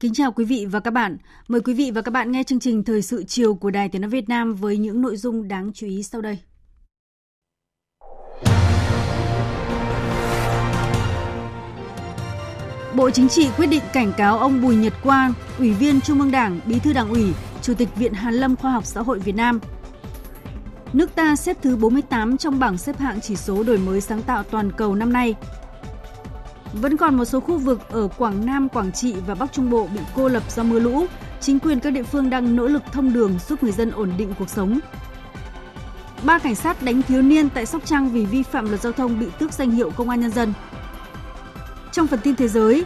Kính chào quý vị và các bạn. Mời quý vị và các bạn nghe chương trình Thời sự chiều của Đài Tiếng nói Việt Nam với những nội dung đáng chú ý sau đây. Bộ Chính trị quyết định cảnh cáo ông Bùi Nhật Quang, Ủy viên Trung ương Đảng, Bí thư Đảng ủy, Chủ tịch Viện Hàn Lâm Khoa học Xã hội Việt Nam. Nước ta xếp thứ 48 trong bảng xếp hạng chỉ số đổi mới sáng tạo toàn cầu năm nay – vẫn còn một số khu vực ở Quảng Nam, Quảng Trị và Bắc Trung Bộ bị cô lập do mưa lũ. Chính quyền các địa phương đang nỗ lực thông đường giúp người dân ổn định cuộc sống. Ba cảnh sát đánh thiếu niên tại Sóc Trăng vì vi phạm luật giao thông bị tước danh hiệu công an nhân dân. Trong phần tin thế giới,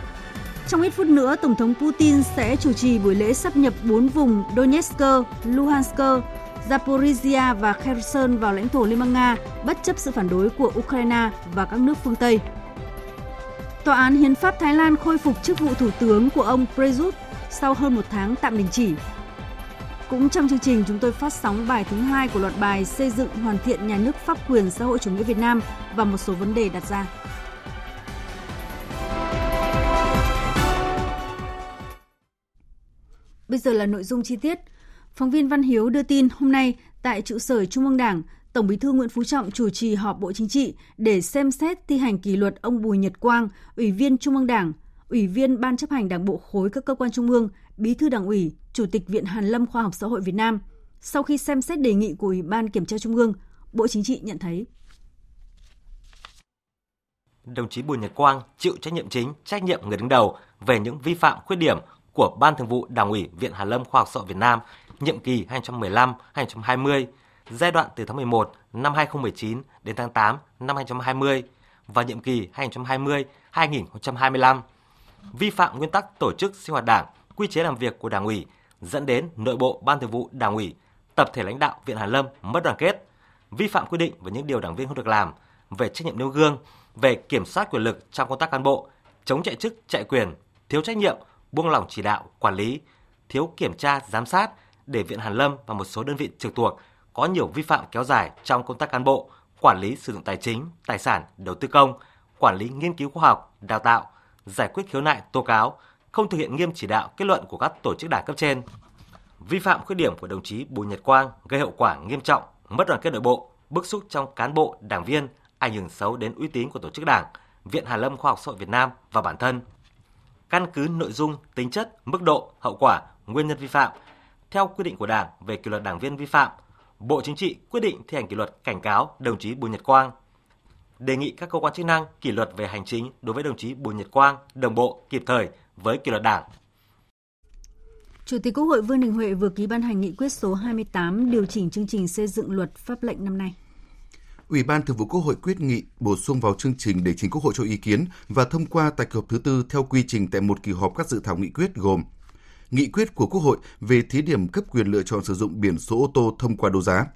trong ít phút nữa, Tổng thống Putin sẽ chủ trì buổi lễ sắp nhập 4 vùng Donetsk, Luhansk, Zaporizhia và Kherson vào lãnh thổ Liên bang Nga, bất chấp sự phản đối của Ukraine và các nước phương Tây. Tòa án Hiến pháp Thái Lan khôi phục chức vụ thủ tướng của ông Prayut sau hơn một tháng tạm đình chỉ. Cũng trong chương trình, chúng tôi phát sóng bài thứ hai của loạt bài xây dựng hoàn thiện nhà nước pháp quyền xã hội chủ nghĩa Việt Nam và một số vấn đề đặt ra. Bây giờ là nội dung chi tiết. Phóng viên Văn Hiếu đưa tin hôm nay tại trụ sở Trung ương Đảng, Tổng Bí thư Nguyễn Phú Trọng chủ trì họp Bộ Chính trị để xem xét thi hành kỷ luật ông Bùi Nhật Quang, Ủy viên Trung ương Đảng, Ủy viên Ban chấp hành Đảng bộ khối các cơ quan trung ương, Bí thư Đảng ủy, Chủ tịch Viện Hàn Lâm Khoa học Xã hội Việt Nam. Sau khi xem xét đề nghị của Ủy ban Kiểm tra Trung ương, Bộ Chính trị nhận thấy đồng chí Bùi Nhật Quang chịu trách nhiệm chính, trách nhiệm người đứng đầu về những vi phạm khuyết điểm của Ban Thường vụ Đảng ủy Viện Hàn Lâm Khoa học Xã hội Việt Nam nhiệm kỳ 2015-2020 giai đoạn từ tháng 11 năm 2019 đến tháng 8 năm 2020 và nhiệm kỳ 2020-2025, vi phạm nguyên tắc tổ chức sinh hoạt đảng, quy chế làm việc của đảng ủy, dẫn đến nội bộ ban thường vụ đảng ủy, tập thể lãnh đạo Viện Hàn Lâm mất đoàn kết, vi phạm quy định về những điều đảng viên không được làm, về trách nhiệm nêu gương, về kiểm soát quyền lực trong công tác cán bộ, chống chạy chức, chạy quyền, thiếu trách nhiệm, buông lỏng chỉ đạo, quản lý, thiếu kiểm tra, giám sát để Viện Hàn Lâm và một số đơn vị trực thuộc có nhiều vi phạm kéo dài trong công tác cán bộ, quản lý sử dụng tài chính, tài sản, đầu tư công, quản lý nghiên cứu khoa học, đào tạo, giải quyết khiếu nại, tố cáo, không thực hiện nghiêm chỉ đạo kết luận của các tổ chức đảng cấp trên. Vi phạm khuyết điểm của đồng chí Bùi Nhật Quang gây hậu quả nghiêm trọng, mất đoàn kết nội bộ, bức xúc trong cán bộ, đảng viên, ảnh hưởng xấu đến uy tín của tổ chức đảng, Viện Hàn Lâm Khoa học Xã hội Việt Nam và bản thân. Căn cứ nội dung, tính chất, mức độ, hậu quả, nguyên nhân vi phạm, theo quy định của Đảng về kỷ luật đảng viên vi phạm, Bộ Chính trị quyết định thi hành kỷ luật cảnh cáo đồng chí Bùi Nhật Quang. Đề nghị các cơ quan chức năng kỷ luật về hành chính đối với đồng chí Bùi Nhật Quang đồng bộ kịp thời với kỷ luật Đảng. Chủ tịch Quốc hội Vương Đình Huệ vừa ký ban hành nghị quyết số 28 điều chỉnh chương trình xây dựng luật pháp lệnh năm nay. Ủy ban Thường vụ Quốc hội quyết nghị bổ sung vào chương trình để trình Quốc hội cho ý kiến và thông qua tại kỳ họp thứ tư theo quy trình tại một kỳ họp các dự thảo nghị quyết gồm nghị quyết của Quốc hội về thí điểm cấp quyền lựa chọn sử dụng biển số ô tô thông qua đấu giá,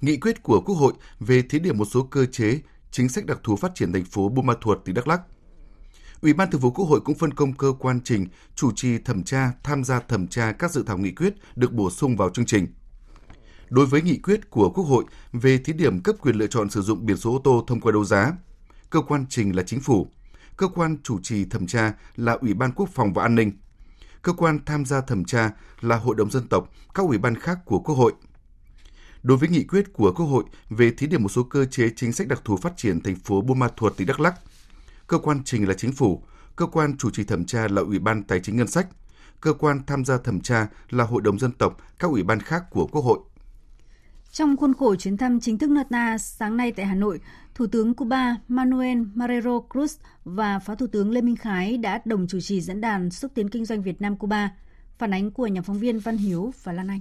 nghị quyết của Quốc hội về thí điểm một số cơ chế, chính sách đặc thù phát triển thành phố Buôn Ma Thuột, tỉnh Đắk Lắk. Ủy ban Thường vụ Quốc hội cũng phân công cơ quan trình chủ trì thẩm tra, tham gia thẩm tra các dự thảo nghị quyết được bổ sung vào chương trình. Đối với nghị quyết của Quốc hội về thí điểm cấp quyền lựa chọn sử dụng biển số ô tô thông qua đấu giá, cơ quan trình là chính phủ, cơ quan chủ trì thẩm tra là Ủy ban Quốc phòng và An ninh, cơ quan tham gia thẩm tra là Hội đồng dân tộc, các ủy ban khác của Quốc hội. Đối với nghị quyết của Quốc hội về thí điểm một số cơ chế chính sách đặc thù phát triển thành phố Buôn Ma Thuột, tỉnh Đắk Lắk, cơ quan trình là chính phủ, cơ quan chủ trì thẩm tra là Ủy ban Tài chính Ngân sách, cơ quan tham gia thẩm tra là Hội đồng dân tộc, các ủy ban khác của Quốc hội. Trong khuôn khổ chuyến thăm chính thức nước ta sáng nay tại Hà Nội, Thủ tướng Cuba Manuel Marrero Cruz và Phó Thủ tướng Lê Minh Khái đã đồng chủ trì diễn đàn xúc tiến kinh doanh Việt Nam Cuba. Phản ánh của nhà phóng viên Văn Hiếu và Lan Anh.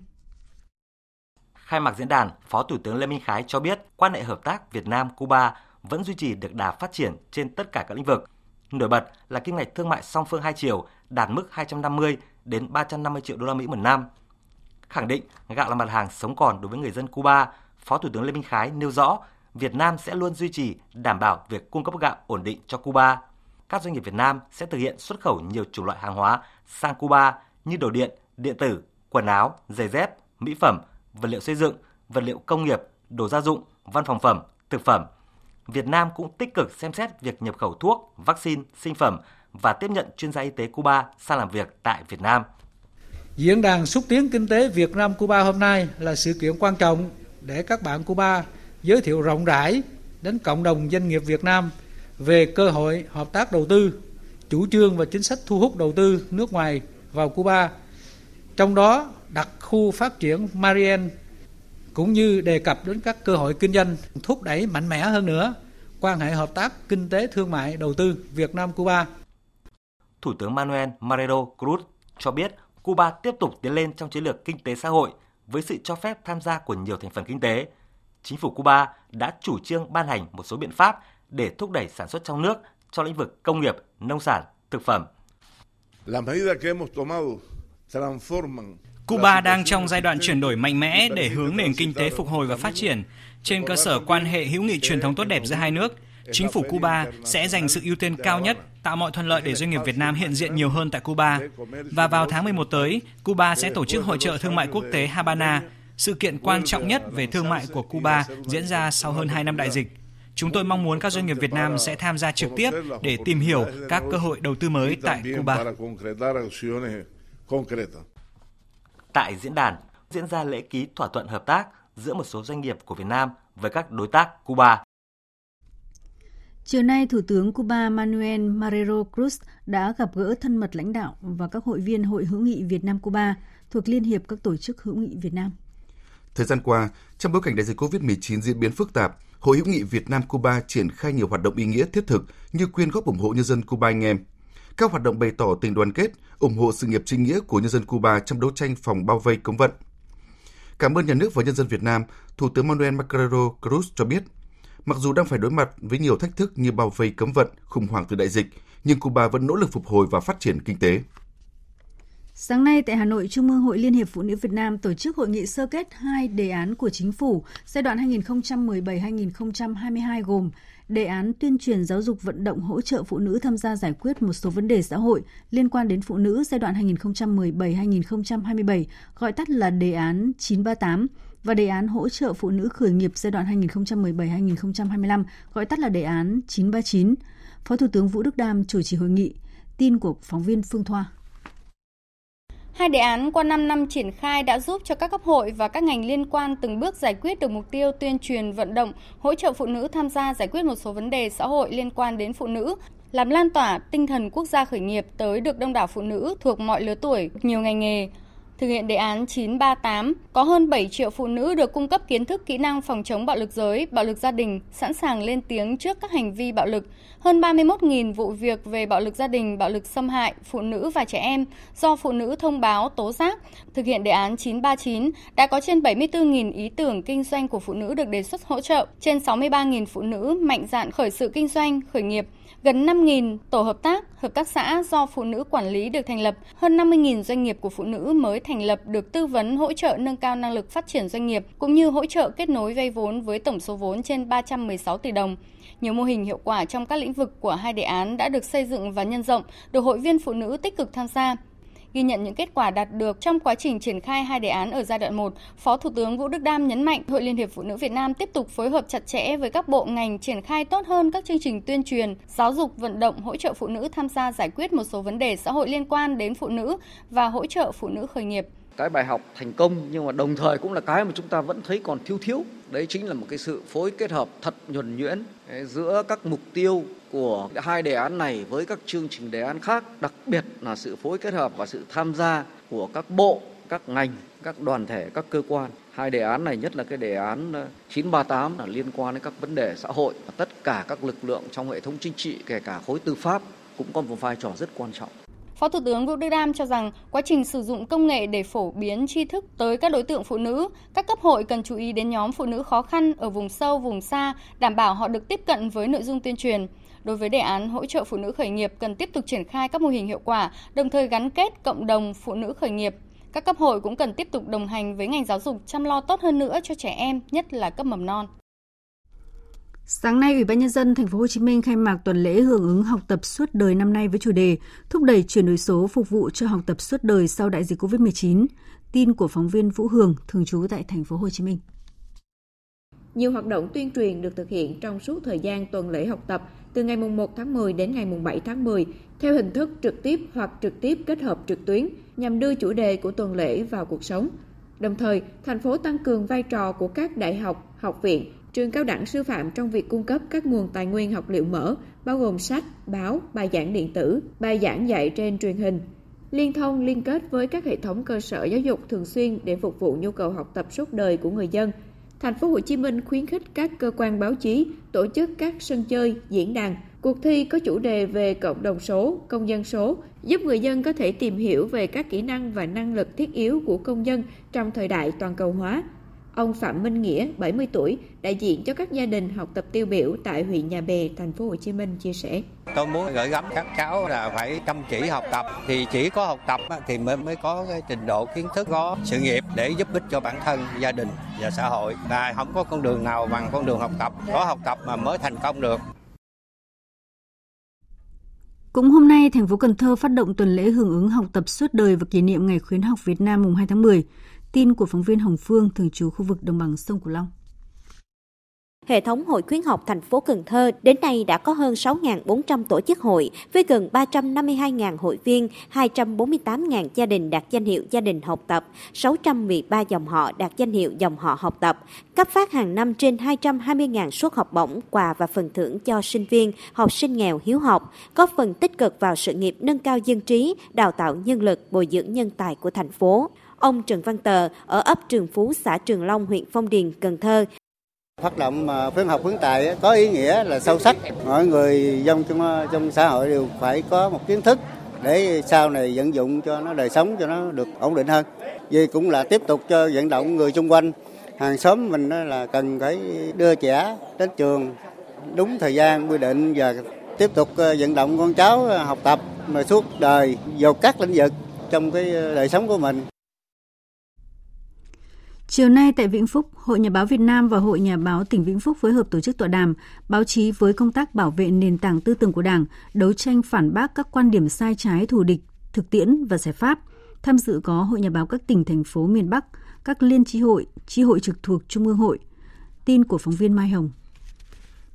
Khai mạc diễn đàn, Phó Thủ tướng Lê Minh Khái cho biết quan hệ hợp tác Việt Nam Cuba vẫn duy trì được đà phát triển trên tất cả các lĩnh vực. Nổi bật là kim ngạch thương mại song phương hai chiều đạt mức 250 đến 350 triệu đô la Mỹ một năm. Khẳng định gạo là mặt hàng sống còn đối với người dân Cuba, Phó Thủ tướng Lê Minh Khái nêu rõ Việt Nam sẽ luôn duy trì đảm bảo việc cung cấp gạo ổn định cho Cuba. Các doanh nghiệp Việt Nam sẽ thực hiện xuất khẩu nhiều chủng loại hàng hóa sang Cuba như đồ điện, điện tử, quần áo, giày dép, mỹ phẩm, vật liệu xây dựng, vật liệu công nghiệp, đồ gia dụng, văn phòng phẩm, thực phẩm. Việt Nam cũng tích cực xem xét việc nhập khẩu thuốc, vaccine, sinh phẩm và tiếp nhận chuyên gia y tế Cuba sang làm việc tại Việt Nam. Diễn đàn xúc tiến kinh tế Việt Nam Cuba hôm nay là sự kiện quan trọng để các bạn Cuba giới thiệu rộng rãi đến cộng đồng doanh nghiệp Việt Nam về cơ hội hợp tác đầu tư, chủ trương và chính sách thu hút đầu tư nước ngoài vào Cuba. Trong đó đặt khu phát triển Marien cũng như đề cập đến các cơ hội kinh doanh, thúc đẩy mạnh mẽ hơn nữa quan hệ hợp tác kinh tế thương mại đầu tư Việt Nam Cuba. Thủ tướng Manuel Marrero Cruz cho biết Cuba tiếp tục tiến lên trong chiến lược kinh tế xã hội với sự cho phép tham gia của nhiều thành phần kinh tế. Chính phủ Cuba đã chủ trương ban hành một số biện pháp để thúc đẩy sản xuất trong nước trong lĩnh vực công nghiệp, nông sản, thực phẩm. Cuba đang trong giai đoạn chuyển đổi mạnh mẽ để hướng nền kinh tế phục hồi và phát triển. Trên cơ sở quan hệ hữu nghị truyền thống tốt đẹp giữa hai nước, chính phủ Cuba sẽ dành sự ưu tiên cao nhất tạo mọi thuận lợi để doanh nghiệp Việt Nam hiện diện nhiều hơn tại Cuba. Và vào tháng 11 tới, Cuba sẽ tổ chức hội trợ thương mại quốc tế Habana, sự kiện quan trọng nhất về thương mại của Cuba diễn ra sau hơn 2 năm đại dịch. Chúng tôi mong muốn các doanh nghiệp Việt Nam sẽ tham gia trực tiếp để tìm hiểu các cơ hội đầu tư mới tại Cuba. Tại diễn đàn diễn ra lễ ký thỏa thuận hợp tác giữa một số doanh nghiệp của Việt Nam với các đối tác Cuba. Chiều nay, Thủ tướng Cuba Manuel Marrero Cruz đã gặp gỡ thân mật lãnh đạo và các hội viên Hội hữu nghị Việt Nam Cuba thuộc Liên hiệp các tổ chức hữu nghị Việt Nam. Thời gian qua, trong bối cảnh đại dịch COVID-19 diễn biến phức tạp, Hội hữu nghị Việt Nam Cuba triển khai nhiều hoạt động ý nghĩa thiết thực như quyên góp ủng hộ nhân dân Cuba anh em. Các hoạt động bày tỏ tình đoàn kết, ủng hộ sự nghiệp chính nghĩa của nhân dân Cuba trong đấu tranh phòng bao vây cấm vận. Cảm ơn nhà nước và nhân dân Việt Nam, Thủ tướng Manuel Marrero Cruz cho biết, mặc dù đang phải đối mặt với nhiều thách thức như bao vây cấm vận, khủng hoảng từ đại dịch, nhưng Cuba vẫn nỗ lực phục hồi và phát triển kinh tế. Sáng nay tại Hà Nội, Trung ương Hội Liên hiệp Phụ nữ Việt Nam tổ chức hội nghị sơ kết hai đề án của chính phủ giai đoạn 2017-2022 gồm đề án tuyên truyền giáo dục vận động hỗ trợ phụ nữ tham gia giải quyết một số vấn đề xã hội liên quan đến phụ nữ giai đoạn 2017-2027, gọi tắt là đề án 938 và đề án hỗ trợ phụ nữ khởi nghiệp giai đoạn 2017-2025, gọi tắt là đề án 939. Phó Thủ tướng Vũ Đức Đam chủ trì hội nghị. Tin của phóng viên Phương Thoa. Hai đề án qua 5 năm triển khai đã giúp cho các cấp hội và các ngành liên quan từng bước giải quyết được mục tiêu tuyên truyền vận động, hỗ trợ phụ nữ tham gia giải quyết một số vấn đề xã hội liên quan đến phụ nữ, làm lan tỏa tinh thần quốc gia khởi nghiệp tới được đông đảo phụ nữ thuộc mọi lứa tuổi, nhiều ngành nghề. Thực hiện đề án 938, có hơn 7 triệu phụ nữ được cung cấp kiến thức kỹ năng phòng chống bạo lực giới, bạo lực gia đình, sẵn sàng lên tiếng trước các hành vi bạo lực. Hơn 31.000 vụ việc về bạo lực gia đình, bạo lực xâm hại phụ nữ và trẻ em do phụ nữ thông báo tố giác. Thực hiện đề án 939 đã có trên 74.000 ý tưởng kinh doanh của phụ nữ được đề xuất hỗ trợ, trên 63.000 phụ nữ mạnh dạn khởi sự kinh doanh, khởi nghiệp Gần 5.000 tổ hợp tác, hợp tác xã do phụ nữ quản lý được thành lập, hơn 50.000 doanh nghiệp của phụ nữ mới thành lập được tư vấn hỗ trợ nâng cao năng lực phát triển doanh nghiệp, cũng như hỗ trợ kết nối vay vốn với tổng số vốn trên 316 tỷ đồng. Nhiều mô hình hiệu quả trong các lĩnh vực của hai đề án đã được xây dựng và nhân rộng, được hội viên phụ nữ tích cực tham gia. Ghi nhận những kết quả đạt được trong quá trình triển khai hai đề án ở giai đoạn 1, Phó Thủ tướng Vũ Đức Đam nhấn mạnh Hội Liên hiệp Phụ nữ Việt Nam tiếp tục phối hợp chặt chẽ với các bộ ngành triển khai tốt hơn các chương trình tuyên truyền, giáo dục vận động hỗ trợ phụ nữ tham gia giải quyết một số vấn đề xã hội liên quan đến phụ nữ và hỗ trợ phụ nữ khởi nghiệp. Cái bài học thành công nhưng mà đồng thời cũng là cái mà chúng ta vẫn thấy còn thiếu thiếu đấy chính là một cái sự phối kết hợp thật nhuần nhuyễn giữa các mục tiêu của hai đề án này với các chương trình đề án khác đặc biệt là sự phối kết hợp và sự tham gia của các bộ các ngành các đoàn thể các cơ quan Hai đề án này nhất là cái đề án ờ, 938 là liên quan đến các vấn đề xã hội và tất cả các lực lượng trong hệ thống chính trị kể cả khối tư pháp cũng có một vai trò rất quan trọng. Phó Thủ tướng Vũ Đức Đam cho rằng quá trình sử dụng công nghệ để phổ biến tri thức tới các đối tượng phụ nữ, các cấp hội cần chú ý đến nhóm phụ nữ khó khăn ở vùng sâu, vùng xa, đảm bảo họ được tiếp cận với nội dung tuyên truyền. Đối với đề án hỗ trợ phụ nữ khởi nghiệp cần tiếp tục triển khai các mô hình hiệu quả, đồng thời gắn kết cộng đồng phụ nữ khởi nghiệp. Các cấp hội cũng cần tiếp tục đồng hành với ngành giáo dục chăm lo tốt hơn nữa cho trẻ em, nhất là cấp mầm non. Sáng nay, Ủy ban nhân dân thành phố Hồ Chí Minh khai mạc tuần lễ hưởng ứng học tập suốt đời năm nay với chủ đề thúc đẩy chuyển đổi số phục vụ cho học tập suốt đời sau đại dịch Covid-19. Tin của phóng viên Vũ Hường thường trú tại thành phố Hồ Chí Minh. Nhiều hoạt động tuyên truyền được thực hiện trong suốt thời gian tuần lễ học tập từ ngày 1 tháng 10 đến ngày 7 tháng 10 theo hình thức trực tiếp hoặc trực tiếp kết hợp trực tuyến nhằm đưa chủ đề của tuần lễ vào cuộc sống. Đồng thời, thành phố tăng cường vai trò của các đại học, học viện trường cao đẳng sư phạm trong việc cung cấp các nguồn tài nguyên học liệu mở, bao gồm sách, báo, bài giảng điện tử, bài giảng dạy trên truyền hình, liên thông liên kết với các hệ thống cơ sở giáo dục thường xuyên để phục vụ nhu cầu học tập suốt đời của người dân. Thành phố Hồ Chí Minh khuyến khích các cơ quan báo chí tổ chức các sân chơi, diễn đàn, cuộc thi có chủ đề về cộng đồng số, công dân số, giúp người dân có thể tìm hiểu về các kỹ năng và năng lực thiết yếu của công dân trong thời đại toàn cầu hóa, Ông Phạm Minh Nghĩa, 70 tuổi, đại diện cho các gia đình học tập tiêu biểu tại huyện Nhà Bè, thành phố Hồ Chí Minh chia sẻ. Tôi muốn gửi gắm các cháu là phải chăm chỉ học tập thì chỉ có học tập thì mới mới có cái trình độ kiến thức có sự nghiệp để giúp ích cho bản thân, gia đình và xã hội. Và không có con đường nào bằng con đường học tập, có học tập mà mới thành công được. Cũng hôm nay, thành phố Cần Thơ phát động tuần lễ hưởng ứng học tập suốt đời và kỷ niệm Ngày khuyến học Việt Nam mùng 2 tháng 10. Tin của phóng viên Hồng Phương, thường trú khu vực đồng bằng sông Cửu Long. Hệ thống hội khuyến học thành phố Cần Thơ đến nay đã có hơn 6.400 tổ chức hội với gần 352.000 hội viên, 248.000 gia đình đạt danh hiệu gia đình học tập, 613 dòng họ đạt danh hiệu dòng họ học tập, cấp phát hàng năm trên 220.000 suất học bổng, quà và phần thưởng cho sinh viên, học sinh nghèo hiếu học, góp phần tích cực vào sự nghiệp nâng cao dân trí, đào tạo nhân lực, bồi dưỡng nhân tài của thành phố. Ông Trần Văn Tờ ở ấp Trường Phú, xã Trường Long, huyện Phong Điền, Cần Thơ Phát động khuyến học khuyến tài có ý nghĩa là sâu sắc. Mọi người dân trong ờ, trong xã hội đều phải có một kiến thức để sau này vận dụng cho nó đời sống cho nó được ổn định hơn. Vì cũng là tiếp tục cho vận động người xung quanh hàng xóm mình là cần phải đưa trẻ đến trường đúng thời gian quy định và tiếp tục ờ, vận động con cháu ờ, học tập mà suốt đời vào các lĩnh vực trong cái đời sống của mình. Chiều nay tại Vĩnh Phúc, Hội Nhà báo Việt Nam và Hội Nhà báo tỉnh Vĩnh Phúc phối hợp tổ chức tọa đàm báo chí với công tác bảo vệ nền tảng tư tưởng của Đảng, đấu tranh phản bác các quan điểm sai trái thù địch, thực tiễn và giải pháp. Tham dự có Hội Nhà báo các tỉnh thành phố miền Bắc, các liên tri hội, tri hội trực thuộc Trung ương hội. Tin của phóng viên Mai Hồng.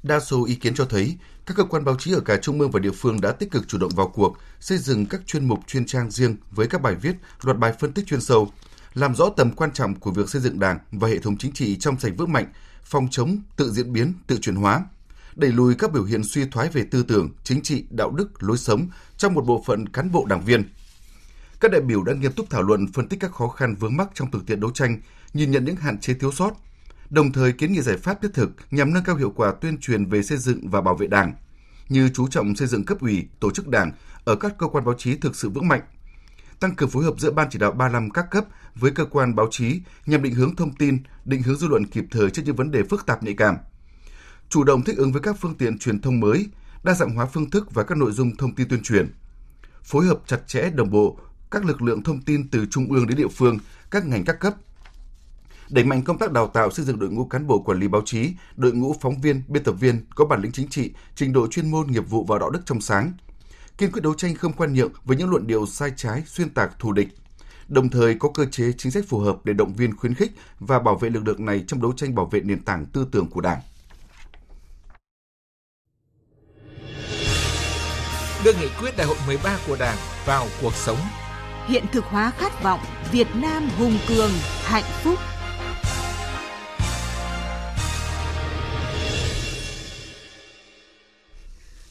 Đa số ý kiến cho thấy, các cơ quan báo chí ở cả trung ương và địa phương đã tích cực chủ động vào cuộc, xây dựng các chuyên mục chuyên trang riêng với các bài viết, loạt bài phân tích chuyên sâu, làm rõ tầm quan trọng của việc xây dựng Đảng và hệ thống chính trị trong sạch vững mạnh, phòng chống tự diễn biến, tự chuyển hóa, đẩy lùi các biểu hiện suy thoái về tư tưởng, chính trị, đạo đức, lối sống trong một bộ phận cán bộ đảng viên. Các đại biểu đã nghiêm túc thảo luận phân tích các khó khăn vướng mắc trong thực tiễn đấu tranh, nhìn nhận những hạn chế thiếu sót, đồng thời kiến nghị giải pháp thiết thực nhằm nâng cao hiệu quả tuyên truyền về xây dựng và bảo vệ Đảng, như chú trọng xây dựng cấp ủy, tổ chức Đảng ở các cơ quan báo chí thực sự vững mạnh, tăng cường phối hợp giữa ban chỉ đạo 35 các cấp với cơ quan báo chí nhằm định hướng thông tin, định hướng dư luận kịp thời trước những vấn đề phức tạp nhạy cảm. Chủ động thích ứng với các phương tiện truyền thông mới, đa dạng hóa phương thức và các nội dung thông tin tuyên truyền. Phối hợp chặt chẽ đồng bộ các lực lượng thông tin từ trung ương đến địa phương, các ngành các cấp. Đẩy mạnh công tác đào tạo xây dựng đội ngũ cán bộ quản lý báo chí, đội ngũ phóng viên, biên tập viên có bản lĩnh chính trị, trình độ chuyên môn nghiệp vụ và đạo đức trong sáng. Kiên quyết đấu tranh không quan nhượng với những luận điệu sai trái, xuyên tạc, thù địch, đồng thời có cơ chế chính sách phù hợp để động viên khuyến khích và bảo vệ lực lượng này trong đấu tranh bảo vệ nền tảng tư tưởng của Đảng. Đưa nghị quyết đại hội 13 của Đảng vào cuộc sống. Hiện thực hóa khát vọng Việt Nam hùng cường, hạnh phúc.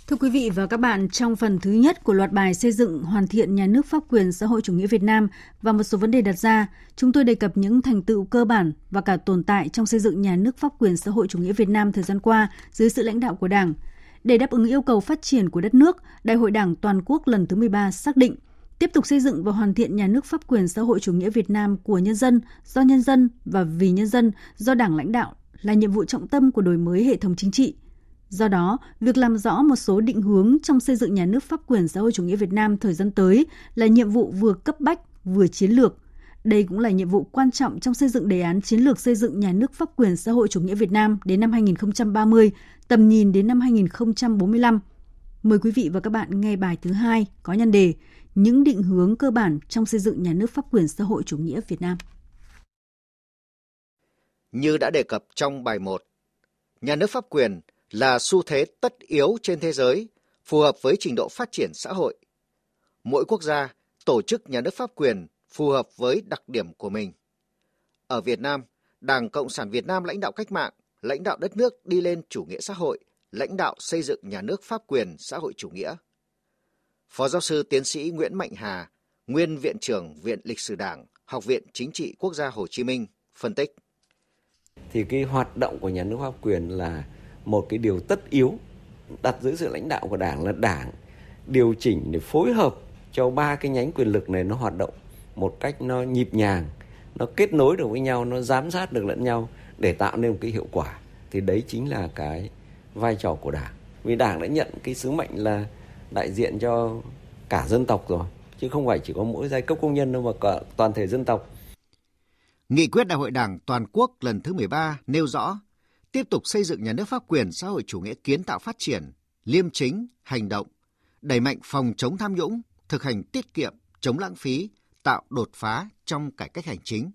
Thưa quý vị và các bạn, trong phần thứ nhất của loạt bài xây dựng hoàn thiện nhà nước pháp quyền xã hội chủ nghĩa Việt Nam và một số vấn đề đặt ra, chúng tôi đề cập những thành tựu cơ bản và cả tồn tại trong xây dựng nhà nước pháp quyền xã hội chủ nghĩa Việt Nam thời gian qua dưới sự lãnh đạo của Đảng. Để đáp ứng yêu cầu phát triển của đất nước, Đại hội Đảng toàn quốc lần thứ 13 xác định tiếp tục xây dựng và hoàn thiện nhà nước pháp quyền xã hội chủ nghĩa Việt Nam của nhân dân, do nhân dân và vì nhân dân, do Đảng lãnh đạo là nhiệm vụ trọng tâm của đổi mới hệ thống chính trị – Do đó, việc làm rõ một số định hướng trong xây dựng nhà nước pháp quyền xã hội chủ nghĩa Việt Nam thời gian tới là nhiệm vụ vừa cấp bách vừa chiến lược. Đây cũng là nhiệm vụ quan trọng trong xây dựng đề án chiến lược xây dựng nhà nước pháp quyền xã hội chủ nghĩa Việt Nam đến năm 2030, tầm nhìn đến năm 2045. Mời quý vị và các bạn nghe bài thứ hai có nhân đề Những định hướng cơ bản trong xây dựng nhà nước pháp quyền xã hội chủ nghĩa Việt Nam. Như đã đề cập trong bài 1, nhà nước pháp quyền là xu thế tất yếu trên thế giới, phù hợp với trình độ phát triển xã hội. Mỗi quốc gia tổ chức nhà nước pháp quyền phù hợp với đặc điểm của mình. Ở Việt Nam, Đảng Cộng sản Việt Nam lãnh đạo cách mạng, lãnh đạo đất nước đi lên chủ nghĩa xã hội, lãnh đạo xây dựng nhà nước pháp quyền xã hội chủ nghĩa. Phó giáo sư tiến sĩ Nguyễn Mạnh Hà, nguyên viện trưởng Viện Lịch sử Đảng, Học viện Chính trị Quốc gia Hồ Chí Minh phân tích. Thì cái hoạt động của nhà nước pháp quyền là một cái điều tất yếu đặt dưới sự lãnh đạo của đảng là đảng điều chỉnh để phối hợp cho ba cái nhánh quyền lực này nó hoạt động một cách nó nhịp nhàng, nó kết nối được với nhau, nó giám sát được lẫn nhau để tạo nên một cái hiệu quả. Thì đấy chính là cái vai trò của đảng. Vì đảng đã nhận cái sứ mệnh là đại diện cho cả dân tộc rồi, chứ không phải chỉ có mỗi giai cấp công nhân đâu mà cả toàn thể dân tộc. Nghị quyết Đại hội Đảng toàn quốc lần thứ 13 nêu rõ tiếp tục xây dựng nhà nước pháp quyền xã hội chủ nghĩa kiến tạo phát triển, liêm chính, hành động, đẩy mạnh phòng chống tham nhũng, thực hành tiết kiệm, chống lãng phí, tạo đột phá trong cải cách hành chính.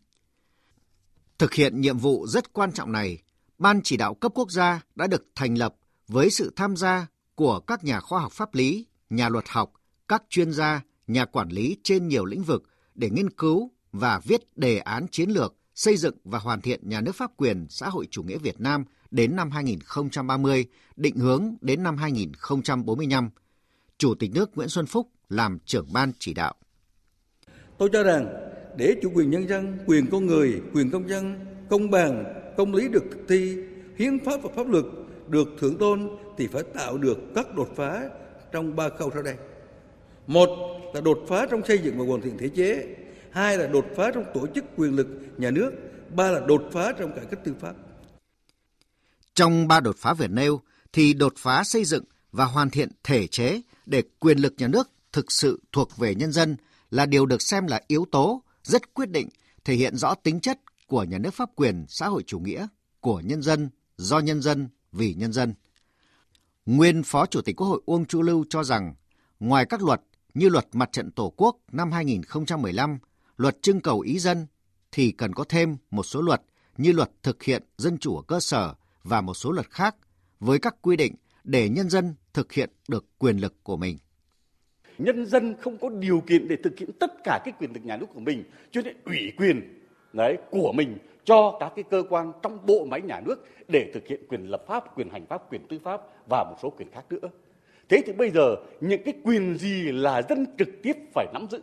Thực hiện nhiệm vụ rất quan trọng này, Ban chỉ đạo cấp quốc gia đã được thành lập với sự tham gia của các nhà khoa học pháp lý, nhà luật học, các chuyên gia, nhà quản lý trên nhiều lĩnh vực để nghiên cứu và viết đề án chiến lược xây dựng và hoàn thiện nhà nước pháp quyền xã hội chủ nghĩa Việt Nam đến năm 2030, định hướng đến năm 2045. Chủ tịch nước Nguyễn Xuân Phúc làm trưởng ban chỉ đạo. Tôi cho rằng để chủ quyền nhân dân, quyền con người, quyền công dân, công bằng, công lý được thực thi, hiến pháp và pháp luật được thượng tôn thì phải tạo được các đột phá trong ba khâu sau đây. Một là đột phá trong xây dựng và hoàn thiện thể chế, hai là đột phá trong tổ chức quyền lực nhà nước, ba là đột phá trong cải cách tư pháp. Trong ba đột phá vừa nêu thì đột phá xây dựng và hoàn thiện thể chế để quyền lực nhà nước thực sự thuộc về nhân dân là điều được xem là yếu tố rất quyết định thể hiện rõ tính chất của nhà nước pháp quyền xã hội chủ nghĩa của nhân dân, do nhân dân, vì nhân dân. Nguyên Phó Chủ tịch Quốc hội Uông Chu Lưu cho rằng, ngoài các luật như luật Mặt trận Tổ quốc năm 2015 luật trưng cầu ý dân thì cần có thêm một số luật như luật thực hiện dân chủ ở cơ sở và một số luật khác với các quy định để nhân dân thực hiện được quyền lực của mình. Nhân dân không có điều kiện để thực hiện tất cả cái quyền lực nhà nước của mình, cho nên ủy quyền đấy của mình cho các cái cơ quan trong bộ máy nhà nước để thực hiện quyền lập pháp, quyền hành pháp, quyền tư pháp và một số quyền khác nữa. Thế thì bây giờ những cái quyền gì là dân trực tiếp phải nắm giữ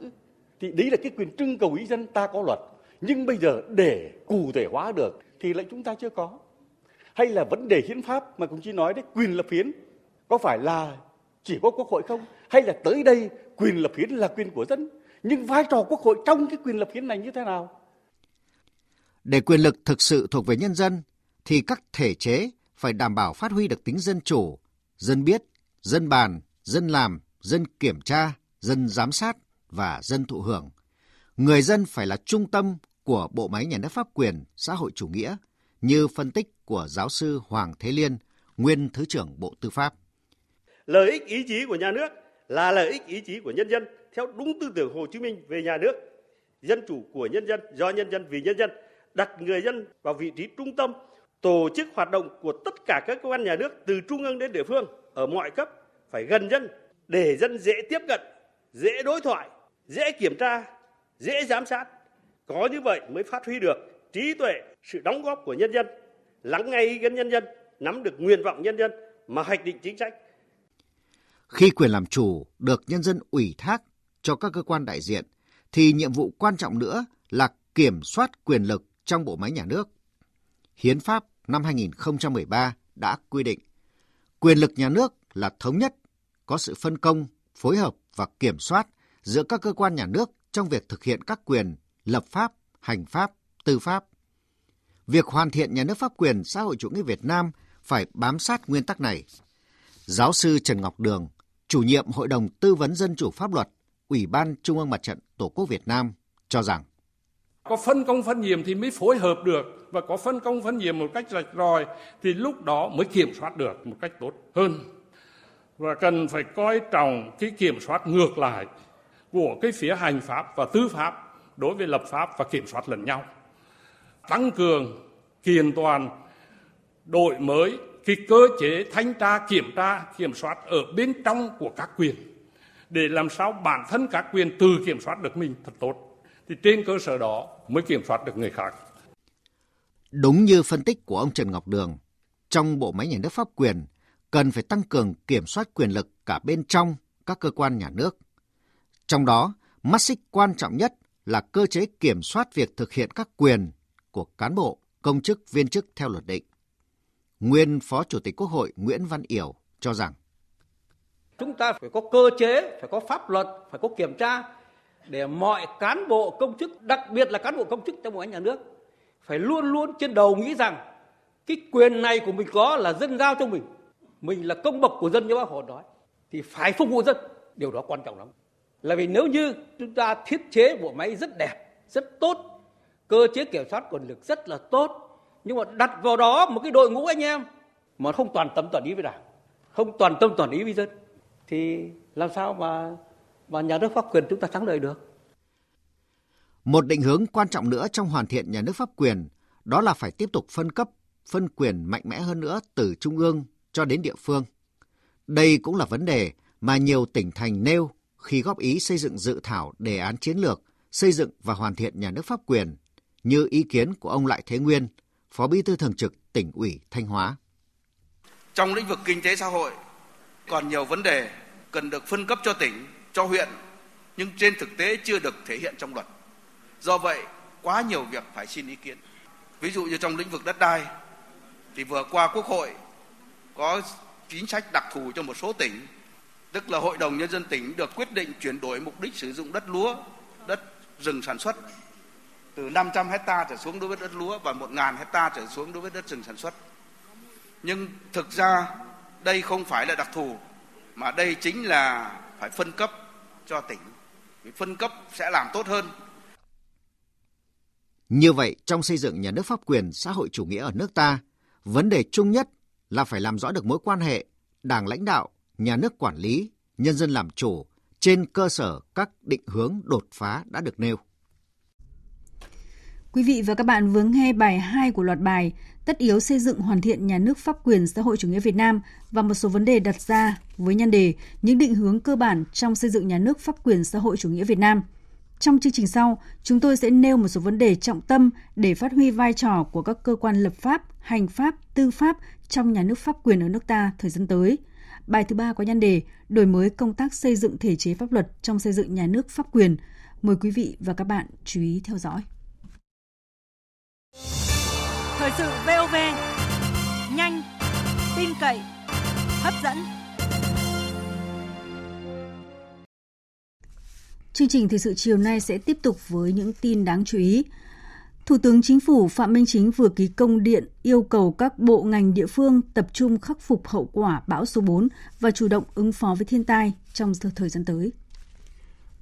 thì đấy là cái quyền trưng cầu ý dân, ta có luật. Nhưng bây giờ để cụ thể hóa được thì lại chúng ta chưa có. Hay là vấn đề hiến pháp mà cũng chỉ nói đấy, quyền lập hiến, có phải là chỉ có quốc hội không? Hay là tới đây quyền lập hiến là quyền của dân? Nhưng vai trò quốc hội trong cái quyền lập hiến này như thế nào? Để quyền lực thực sự thuộc về nhân dân thì các thể chế phải đảm bảo phát huy được tính dân chủ, dân biết, dân bàn, dân làm, dân kiểm tra, dân giám sát và dân thụ hưởng. Người dân phải là trung tâm của bộ máy nhà nước pháp quyền xã hội chủ nghĩa, như phân tích của giáo sư Hoàng Thế Liên, nguyên Thứ trưởng Bộ Tư pháp. Lợi ích ý chí của nhà nước là lợi ích ý chí của nhân dân theo đúng tư tưởng Hồ Chí Minh về nhà nước, dân chủ của nhân dân, do nhân dân vì nhân dân, đặt người dân vào vị trí trung tâm, tổ chức hoạt động của tất cả các cơ quan nhà nước từ trung ương đến địa phương ở mọi cấp phải gần dân để dân dễ tiếp cận, dễ đối thoại, dễ kiểm tra, dễ giám sát. Có như vậy mới phát huy được trí tuệ, sự đóng góp của nhân dân, lắng nghe ý kiến nhân dân, nắm được nguyện vọng nhân dân mà hoạch định chính sách. Khi quyền làm chủ được nhân dân ủy thác cho các cơ quan đại diện, thì nhiệm vụ quan trọng nữa là kiểm soát quyền lực trong bộ máy nhà nước. Hiến pháp năm 2013 đã quy định quyền lực nhà nước là thống nhất, có sự phân công, phối hợp và kiểm soát giữa các cơ quan nhà nước trong việc thực hiện các quyền lập pháp, hành pháp, tư pháp. Việc hoàn thiện nhà nước pháp quyền xã hội chủ nghĩa Việt Nam phải bám sát nguyên tắc này. Giáo sư Trần Ngọc Đường, chủ nhiệm Hội đồng Tư vấn Dân chủ Pháp luật, Ủy ban Trung ương Mặt trận Tổ quốc Việt Nam cho rằng có phân công phân nhiệm thì mới phối hợp được và có phân công phân nhiệm một cách rạch ròi thì lúc đó mới kiểm soát được một cách tốt hơn và cần phải coi trọng cái kiểm soát ngược lại của cái phía hành pháp và tư pháp đối với lập pháp và kiểm soát lẫn nhau tăng cường kiện toàn đổi mới cái cơ chế thanh tra kiểm tra kiểm soát ở bên trong của các quyền để làm sao bản thân các quyền tự kiểm soát được mình thật tốt thì trên cơ sở đó mới kiểm soát được người khác. Đúng như phân tích của ông Trần Ngọc Đường, trong bộ máy nhà nước pháp quyền cần phải tăng cường kiểm soát quyền lực cả bên trong các cơ quan nhà nước. Trong đó, mắt xích quan trọng nhất là cơ chế kiểm soát việc thực hiện các quyền của cán bộ, công chức, viên chức theo luật định. Nguyên Phó Chủ tịch Quốc hội Nguyễn Văn Yểu cho rằng Chúng ta phải có cơ chế, phải có pháp luật, phải có kiểm tra để mọi cán bộ công chức, đặc biệt là cán bộ công chức trong bộ máy nhà nước phải luôn luôn trên đầu nghĩ rằng cái quyền này của mình có là dân giao cho mình, mình là công bậc của dân như bác Hồ nói thì phải phục vụ dân, điều đó quan trọng lắm. Là vì nếu như chúng ta thiết chế bộ máy rất đẹp, rất tốt, cơ chế kiểm soát quyền lực rất là tốt, nhưng mà đặt vào đó một cái đội ngũ anh em mà không toàn tâm toàn ý với đảng, không toàn tâm toàn ý với dân thì làm sao mà mà nhà nước pháp quyền chúng ta thắng lợi được. Một định hướng quan trọng nữa trong hoàn thiện nhà nước pháp quyền đó là phải tiếp tục phân cấp, phân quyền mạnh mẽ hơn nữa từ trung ương cho đến địa phương. Đây cũng là vấn đề mà nhiều tỉnh thành nêu khi góp ý xây dựng dự thảo đề án chiến lược xây dựng và hoàn thiện nhà nước pháp quyền, như ý kiến của ông Lại Thế Nguyên, Phó Bí thư Thường trực tỉnh ủy Thanh Hóa. Trong lĩnh vực kinh tế xã hội còn nhiều vấn đề cần được phân cấp cho tỉnh cho huyện nhưng trên thực tế chưa được thể hiện trong luật. Do vậy, quá nhiều việc phải xin ý kiến. Ví dụ như trong lĩnh vực đất đai thì vừa qua Quốc hội có chính sách đặc thù cho một số tỉnh, tức là Hội đồng nhân dân tỉnh được quyết định chuyển đổi mục đích sử dụng đất lúa, đất rừng sản xuất từ 500 hecta trở xuống đối với đất lúa và 1.000 hecta trở xuống đối với đất rừng sản xuất. Nhưng thực ra đây không phải là đặc thù mà đây chính là phải phân cấp cho tỉnh. Vì phân cấp sẽ làm tốt hơn. Như vậy, trong xây dựng nhà nước pháp quyền xã hội chủ nghĩa ở nước ta, vấn đề chung nhất là phải làm rõ được mối quan hệ đảng lãnh đạo, nhà nước quản lý, nhân dân làm chủ trên cơ sở các định hướng đột phá đã được nêu. Quý vị và các bạn vừa nghe bài 2 của loạt bài Tất yếu xây dựng hoàn thiện nhà nước pháp quyền xã hội chủ nghĩa Việt Nam và một số vấn đề đặt ra với nhan đề những định hướng cơ bản trong xây dựng nhà nước pháp quyền xã hội chủ nghĩa Việt Nam. Trong chương trình sau, chúng tôi sẽ nêu một số vấn đề trọng tâm để phát huy vai trò của các cơ quan lập pháp, hành pháp, tư pháp trong nhà nước pháp quyền ở nước ta thời gian tới. Bài thứ ba có nhan đề Đổi mới công tác xây dựng thể chế pháp luật trong xây dựng nhà nước pháp quyền. Mời quý vị và các bạn chú ý theo dõi. Thời sự VOV nhanh, tin cậy, hấp dẫn. Chương trình thời sự chiều nay sẽ tiếp tục với những tin đáng chú ý. Thủ tướng Chính phủ Phạm Minh Chính vừa ký công điện yêu cầu các bộ ngành địa phương tập trung khắc phục hậu quả bão số 4 và chủ động ứng phó với thiên tai trong thời gian tới.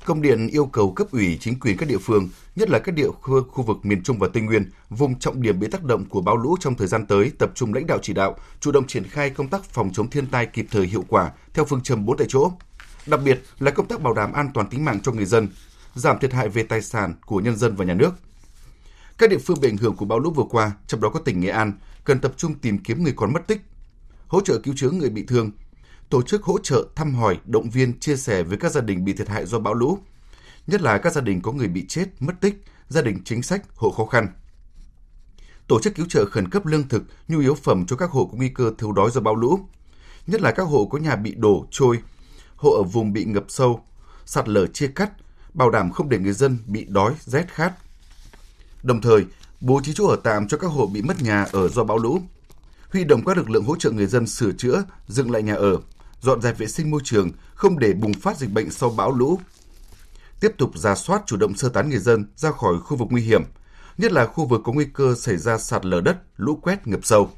Công điện yêu cầu cấp ủy chính quyền các địa phương, nhất là các địa phương khu vực miền Trung và Tây Nguyên, vùng trọng điểm bị tác động của bão lũ trong thời gian tới tập trung lãnh đạo chỉ đạo, chủ động triển khai công tác phòng chống thiên tai kịp thời hiệu quả theo phương châm bốn tại chỗ. Đặc biệt là công tác bảo đảm an toàn tính mạng cho người dân, giảm thiệt hại về tài sản của nhân dân và nhà nước. Các địa phương bị ảnh hưởng của bão lũ vừa qua, trong đó có tỉnh Nghệ An, cần tập trung tìm kiếm người còn mất tích, hỗ trợ cứu chữa người bị thương, tổ chức hỗ trợ thăm hỏi, động viên, chia sẻ với các gia đình bị thiệt hại do bão lũ, nhất là các gia đình có người bị chết, mất tích, gia đình chính sách, hộ khó khăn. Tổ chức cứu trợ khẩn cấp lương thực, nhu yếu phẩm cho các hộ có nguy cơ thiếu đói do bão lũ, nhất là các hộ có nhà bị đổ, trôi, hộ ở vùng bị ngập sâu, sạt lở chia cắt, bảo đảm không để người dân bị đói, rét khát. Đồng thời, bố trí chỗ ở tạm cho các hộ bị mất nhà ở do bão lũ, huy động các lực lượng hỗ trợ người dân sửa chữa, dựng lại nhà ở, dọn dẹp vệ sinh môi trường, không để bùng phát dịch bệnh sau bão lũ. Tiếp tục ra soát chủ động sơ tán người dân ra khỏi khu vực nguy hiểm, nhất là khu vực có nguy cơ xảy ra sạt lở đất, lũ quét ngập sâu.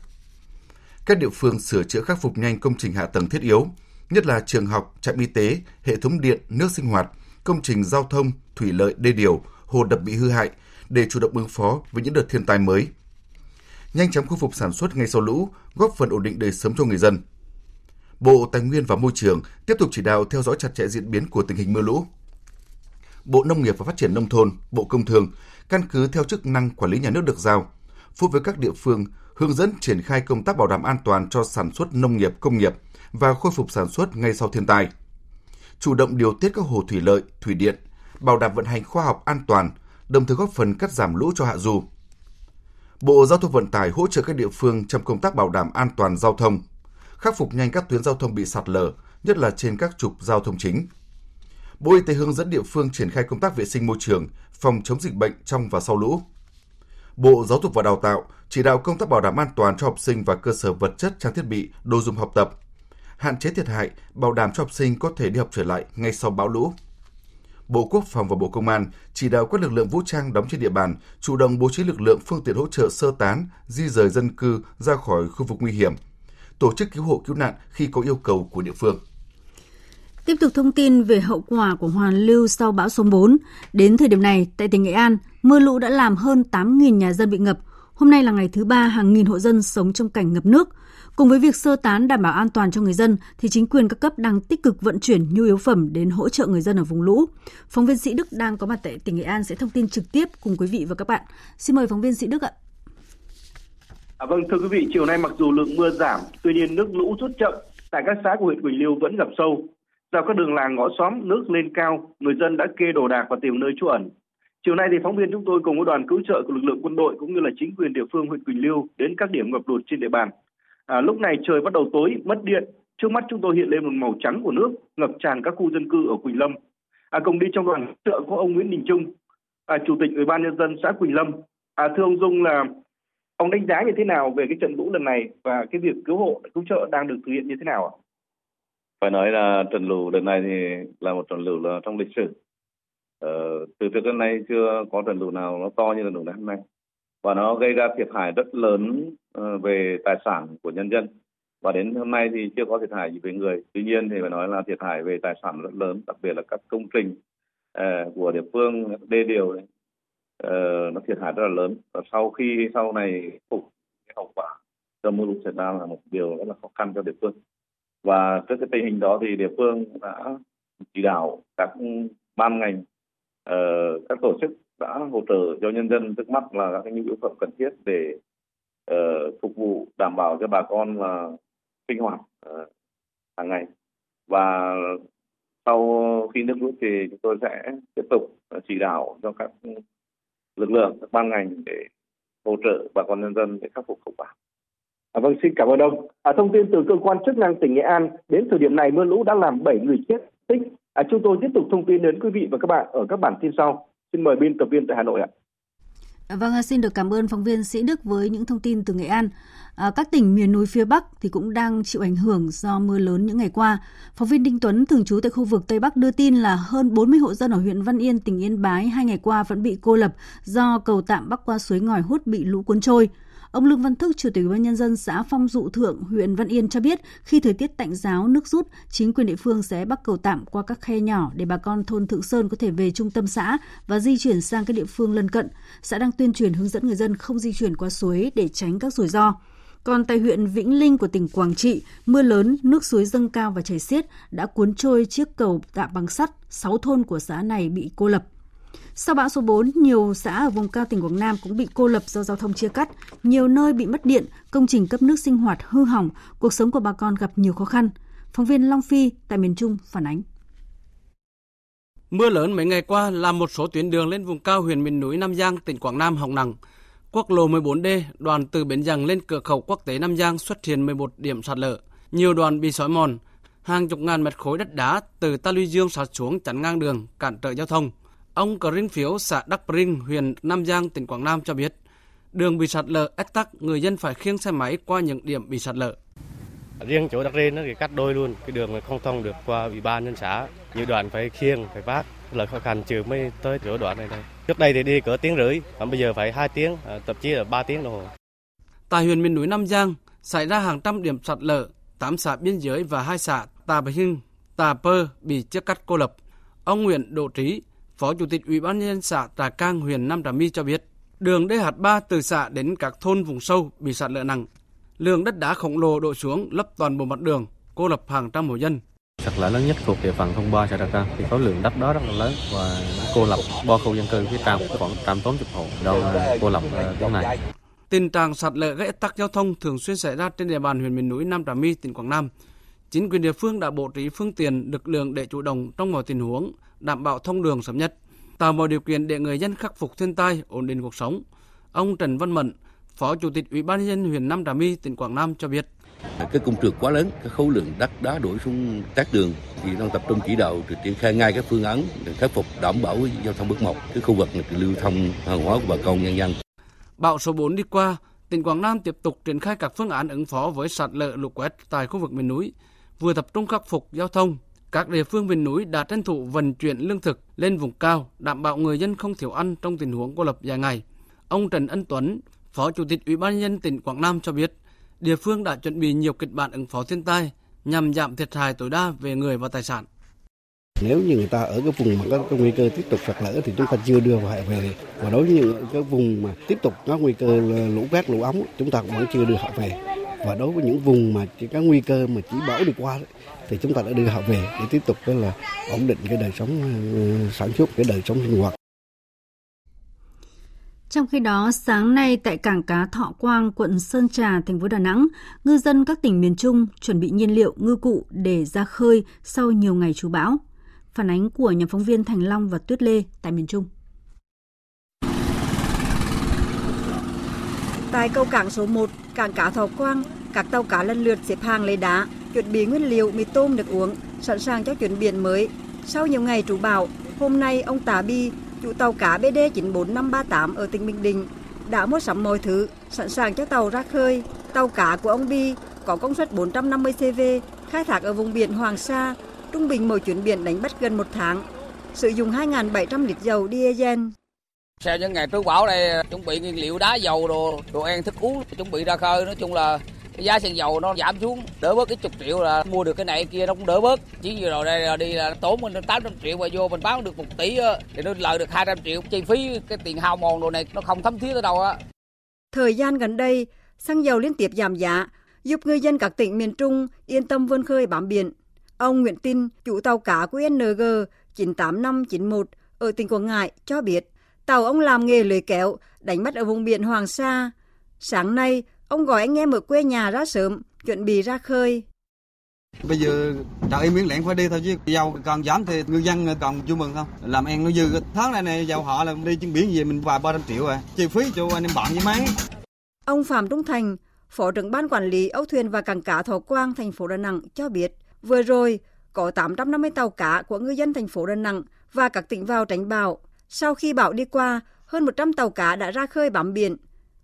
Các địa phương sửa chữa khắc phục nhanh công trình hạ tầng thiết yếu, nhất là trường học, trạm y tế, hệ thống điện, nước sinh hoạt, công trình giao thông, thủy lợi, đê điều, hồ đập bị hư hại để chủ động ứng phó với những đợt thiên tai mới. Nhanh chóng khôi phục sản xuất ngay sau lũ, góp phần ổn định đời sống cho người dân. Bộ Tài nguyên và Môi trường tiếp tục chỉ đạo theo dõi chặt chẽ diễn biến của tình hình mưa lũ. Bộ Nông nghiệp và Phát triển Nông thôn, Bộ Công Thương căn cứ theo chức năng quản lý nhà nước được giao, phối với các địa phương hướng dẫn triển khai công tác bảo đảm an toàn cho sản xuất nông nghiệp, công nghiệp và khôi phục sản xuất ngay sau thiên tai. Chủ động điều tiết các hồ thủy lợi, thủy điện, bảo đảm vận hành khoa học an toàn, đồng thời góp phần cắt giảm lũ cho hạ du. Bộ Giao thông Vận tải hỗ trợ các địa phương trong công tác bảo đảm an toàn giao thông, khắc phục nhanh các tuyến giao thông bị sạt lở, nhất là trên các trục giao thông chính. Bộ Y tế hướng dẫn địa phương triển khai công tác vệ sinh môi trường, phòng chống dịch bệnh trong và sau lũ. Bộ Giáo dục và Đào tạo chỉ đạo công tác bảo đảm an toàn cho học sinh và cơ sở vật chất trang thiết bị, đồ dùng học tập, hạn chế thiệt hại, bảo đảm cho học sinh có thể đi học trở lại ngay sau bão lũ. Bộ Quốc phòng và Bộ Công an chỉ đạo các lực lượng vũ trang đóng trên địa bàn chủ động bố trí lực lượng phương tiện hỗ trợ sơ tán, di rời dân cư ra khỏi khu vực nguy hiểm, tổ chức cứu hộ cứu nạn khi có yêu cầu của địa phương. Tiếp tục thông tin về hậu quả của hoàn lưu sau bão số 4. Đến thời điểm này, tại tỉnh Nghệ An, mưa lũ đã làm hơn 8.000 nhà dân bị ngập. Hôm nay là ngày thứ ba hàng nghìn hộ dân sống trong cảnh ngập nước. Cùng với việc sơ tán đảm bảo an toàn cho người dân, thì chính quyền các cấp đang tích cực vận chuyển nhu yếu phẩm đến hỗ trợ người dân ở vùng lũ. Phóng viên Sĩ Đức đang có mặt tại tỉnh Nghệ An sẽ thông tin trực tiếp cùng quý vị và các bạn. Xin mời phóng viên Sĩ Đức ạ. À, vâng, thưa quý vị, chiều nay mặc dù lượng mưa giảm, tuy nhiên nước lũ rút chậm tại các xã của huyện Quỳnh Lưu vẫn ngập sâu. Dọc các đường làng ngõ xóm nước lên cao, người dân đã kê đồ đạc và tìm nơi trú ẩn. Chiều nay thì phóng viên chúng tôi cùng với đoàn cứu trợ của lực lượng quân đội cũng như là chính quyền địa phương huyện Quỳnh Lưu đến các điểm ngập lụt trên địa bàn. À, lúc này trời bắt đầu tối, mất điện. Trước mắt chúng tôi hiện lên một màu trắng của nước ngập tràn các khu dân cư ở Quỳnh Lâm. À, cùng đi trong đoàn trợ có ông Nguyễn Đình Trung, à, chủ tịch Ủy ban nhân dân xã Quỳnh Lâm. À, thưa ông Dung là ông đánh giá như thế nào về cái trận lũ lần này và cái việc cứu hộ cứu trợ đang được thực hiện như thế nào ạ? phải nói là trận lũ lần này thì là một trận lũ là trong lịch sử ờ, từ trước đến nay chưa có trận lũ nào nó to như trận lũ này hôm nay và nó gây ra thiệt hại rất lớn ờ, về tài sản của nhân dân. Và đến hôm nay thì chưa có thiệt hại gì về người. Tuy nhiên thì phải nói là thiệt hại về tài sản rất lớn đặc biệt là các công trình ờ, của địa phương đê điều này, ờ, nó thiệt hại rất là lớn. Và sau khi sau này phục hậu quả do mưa lũ xảy ra là một điều rất là khó khăn cho địa phương. Và trước cái tình hình đó thì địa phương đã chỉ đạo các ban ngành các tổ chức đã hỗ trợ cho nhân dân trước mắt là các cái nhu yếu phẩm cần thiết để uh, phục vụ đảm bảo cho bà con là sinh hoạt uh, hàng ngày và sau khi nước rút thì chúng tôi sẽ tiếp tục chỉ đạo cho các lực lượng các ban ngành để hỗ trợ bà con nhân dân để khắc phục hậu quả. À, vâng, xin cảm ơn ông. À, thông tin từ cơ quan chức năng tỉnh Nghệ An, đến thời điểm này mưa lũ đã làm 7 người chết tích. À, chúng tôi tiếp tục thông tin đến quý vị và các bạn ở các bản tin sau. Xin mời biên tập viên tại Hà Nội ạ. À, vâng, à, xin được cảm ơn phóng viên Sĩ Đức với những thông tin từ Nghệ An. À, các tỉnh miền núi phía Bắc thì cũng đang chịu ảnh hưởng do mưa lớn những ngày qua. Phóng viên Đinh Tuấn thường trú tại khu vực Tây Bắc đưa tin là hơn 40 hộ dân ở huyện Văn Yên, tỉnh Yên Bái hai ngày qua vẫn bị cô lập do cầu tạm bắc qua suối ngòi hút bị lũ cuốn trôi. Ông Lương Văn Thức, Chủ tịch Ủy ban nhân dân xã Phong Dụ Thượng, huyện Văn Yên cho biết, khi thời tiết tạnh giáo nước rút, chính quyền địa phương sẽ bắt cầu tạm qua các khe nhỏ để bà con thôn Thượng Sơn có thể về trung tâm xã và di chuyển sang các địa phương lân cận. Xã đang tuyên truyền hướng dẫn người dân không di chuyển qua suối để tránh các rủi ro. Còn tại huyện Vĩnh Linh của tỉnh Quảng Trị, mưa lớn, nước suối dâng cao và chảy xiết đã cuốn trôi chiếc cầu tạm bằng sắt, 6 thôn của xã này bị cô lập. Sau bão số 4, nhiều xã ở vùng cao tỉnh Quảng Nam cũng bị cô lập do giao thông chia cắt, nhiều nơi bị mất điện, công trình cấp nước sinh hoạt hư hỏng, cuộc sống của bà con gặp nhiều khó khăn. Phóng viên Long Phi tại miền Trung phản ánh. Mưa lớn mấy ngày qua làm một số tuyến đường lên vùng cao huyện miền núi Nam Giang, tỉnh Quảng Nam hỏng nặng. Quốc lộ 14D, đoàn từ Bến Giang lên cửa khẩu quốc tế Nam Giang xuất hiện 11 điểm sạt lở. Nhiều đoàn bị xói mòn. hàng chục ngàn mét khối đất đá từ ta luy dương sạt xuống chắn ngang đường, cản trở giao thông. Ông Cờ Rinh Phiếu, xã Đắc Bring, huyện Nam Giang, tỉnh Quảng Nam cho biết, đường bị sạt lở ách tắc, người dân phải khiêng xe máy qua những điểm bị sạt lở. Riêng chỗ Đắc Rinh nó thì cắt đôi luôn, cái đường không thông được qua ủy ban nhân xã, nhiều đoạn phải khiêng, phải vác, là khó khăn trừ mới tới chỗ đoạn này đây. Trước đây thì đi cỡ tiếng rưỡi, còn bây giờ phải 2 tiếng, à, thậm chí là 3 tiếng đồng hồ. Tại huyện miền núi Nam Giang, xảy ra hàng trăm điểm sạt lở, 8 xã biên giới và 2 xã Tà Hưng, Tà Pơ bị chia cắt cô lập. Ông Nguyễn Đỗ Trí, Phó Chủ tịch Ủy ban nhân dân xã Trà Cang, huyện Nam Trà My cho biết, đường DH3 từ xã đến các thôn vùng sâu bị sạt lở nặng. Lượng đất đá khổng lồ đổ xuống lấp toàn bộ mặt đường, cô lập hàng trăm hộ dân. Sạt lở lớn nhất thuộc địa phận thôn 3 xã Trà Cang thì có lượng đất đó rất là lớn và cô lập ba khu dân cư phía trong khoảng 180 hộ đâu cô lập cái này. Tình trạng sạt lở gây tắc giao thông thường xuyên xảy ra trên địa bàn huyện miền núi Nam Trà My, tỉnh Quảng Nam. Chính quyền địa phương đã bố trí phương tiện, lực lượng để chủ động trong mọi tình huống, đảm bảo thông đường sớm nhất, tạo mọi điều kiện để người dân khắc phục thiên tai, ổn định cuộc sống. Ông Trần Văn Mận, Phó Chủ tịch Ủy ban nhân dân huyện Nam Trà My, tỉnh Quảng Nam cho biết. Cái công trường quá lớn, cái khối lượng đất đá đổ xuống các đường thì đang tập trung chỉ đạo để triển khai ngay các phương án để khắc phục đảm bảo giao thông bước một cái khu vực này lưu thông hàng hóa của bà con nhân dân. Bão số 4 đi qua, tỉnh Quảng Nam tiếp tục triển khai các phương án ứng phó với sạt lở lũ quét tại khu vực miền núi, vừa tập trung khắc phục giao thông. Các địa phương miền núi đã tranh thủ vận chuyển lương thực lên vùng cao, đảm bảo người dân không thiếu ăn trong tình huống cô lập dài ngày. Ông Trần Ân Tuấn, Phó Chủ tịch Ủy ban nhân dân tỉnh Quảng Nam cho biết, địa phương đã chuẩn bị nhiều kịch bản ứng phó thiên tai nhằm giảm thiệt hại tối đa về người và tài sản. Nếu như người ta ở cái vùng mà có, có nguy cơ tiếp tục sạt lở thì chúng ta chưa đưa họ về. Và đối với những cái vùng mà tiếp tục có nguy cơ lũ quét, lũ ống, chúng ta cũng vẫn chưa đưa họ về. Và đối với những vùng mà chỉ có nguy cơ mà chỉ bão đi qua thì chúng ta đã đưa họ về để tiếp tục đó là ổn định cái đời sống sản xuất, cái đời sống sinh hoạt. Trong khi đó, sáng nay tại cảng cá Thọ Quang, quận Sơn Trà, thành phố Đà Nẵng, ngư dân các tỉnh miền Trung chuẩn bị nhiên liệu ngư cụ để ra khơi sau nhiều ngày trú bão. Phản ánh của nhóm phóng viên Thành Long và Tuyết Lê tại miền Trung. Tại cầu cảng số 1, cảng cá Thọ Quang, các tàu cá lần lượt xếp hàng lấy đá, chuẩn bị nguyên liệu mì tôm được uống, sẵn sàng cho chuyến biển mới. Sau nhiều ngày trú bão, hôm nay ông Tà Bi, chủ tàu cá BD 94538 ở tỉnh Bình Định, đã mua sắm mọi thứ, sẵn sàng cho tàu ra khơi. Tàu cá của ông Bi có công suất 450 CV, khai thác ở vùng biển Hoàng Sa, trung bình mỗi chuyến biển đánh bắt gần một tháng, sử dụng 2.700 lít dầu diesel. Sau những ngày trú bão này chuẩn bị nguyên liệu đá dầu đồ đồ ăn thức uống chuẩn bị ra khơi nói chung là cái giá xăng dầu nó giảm xuống đỡ bớt cái chục triệu là mua được cái này kia nó cũng đỡ bớt chỉ vừa rồi đây là đi là tốn mình 800 triệu mà vô mình bán được một tỷ thì nó lợi được 200 triệu chi phí cái tiền hao mòn đồ này nó không thấm thiết ở đâu á Thời gian gần đây, xăng dầu liên tiếp giảm giá, giúp người dân các tỉnh miền Trung yên tâm vươn khơi bám biển. Ông Nguyễn Tin, chủ tàu cá của NG 98591 ở tỉnh Quảng Ngãi cho biết, tàu ông làm nghề lưới kéo, đánh bắt ở vùng biển Hoàng Sa. Sáng nay, ông gọi anh em ở quê nhà ra sớm, chuẩn bị ra khơi. Bây giờ trời miếng lẹn phải đi thôi chứ dầu còn giảm thì ngư dân còn vui mừng không? Làm ăn nó dư tháng này này dầu họ là đi trên biển về mình vài ba trăm triệu à. Chi phí cho anh em bạn với mấy. Ông Phạm Trung Thành, Phó trưởng ban quản lý âu thuyền và cảng cá Thọ Quang, thành phố Đà Nẵng cho biết, vừa rồi có 850 tàu cá của ngư dân thành phố Đà Nẵng và các tỉnh vào tránh bão. Sau khi bão đi qua, hơn 100 tàu cá đã ra khơi bám biển.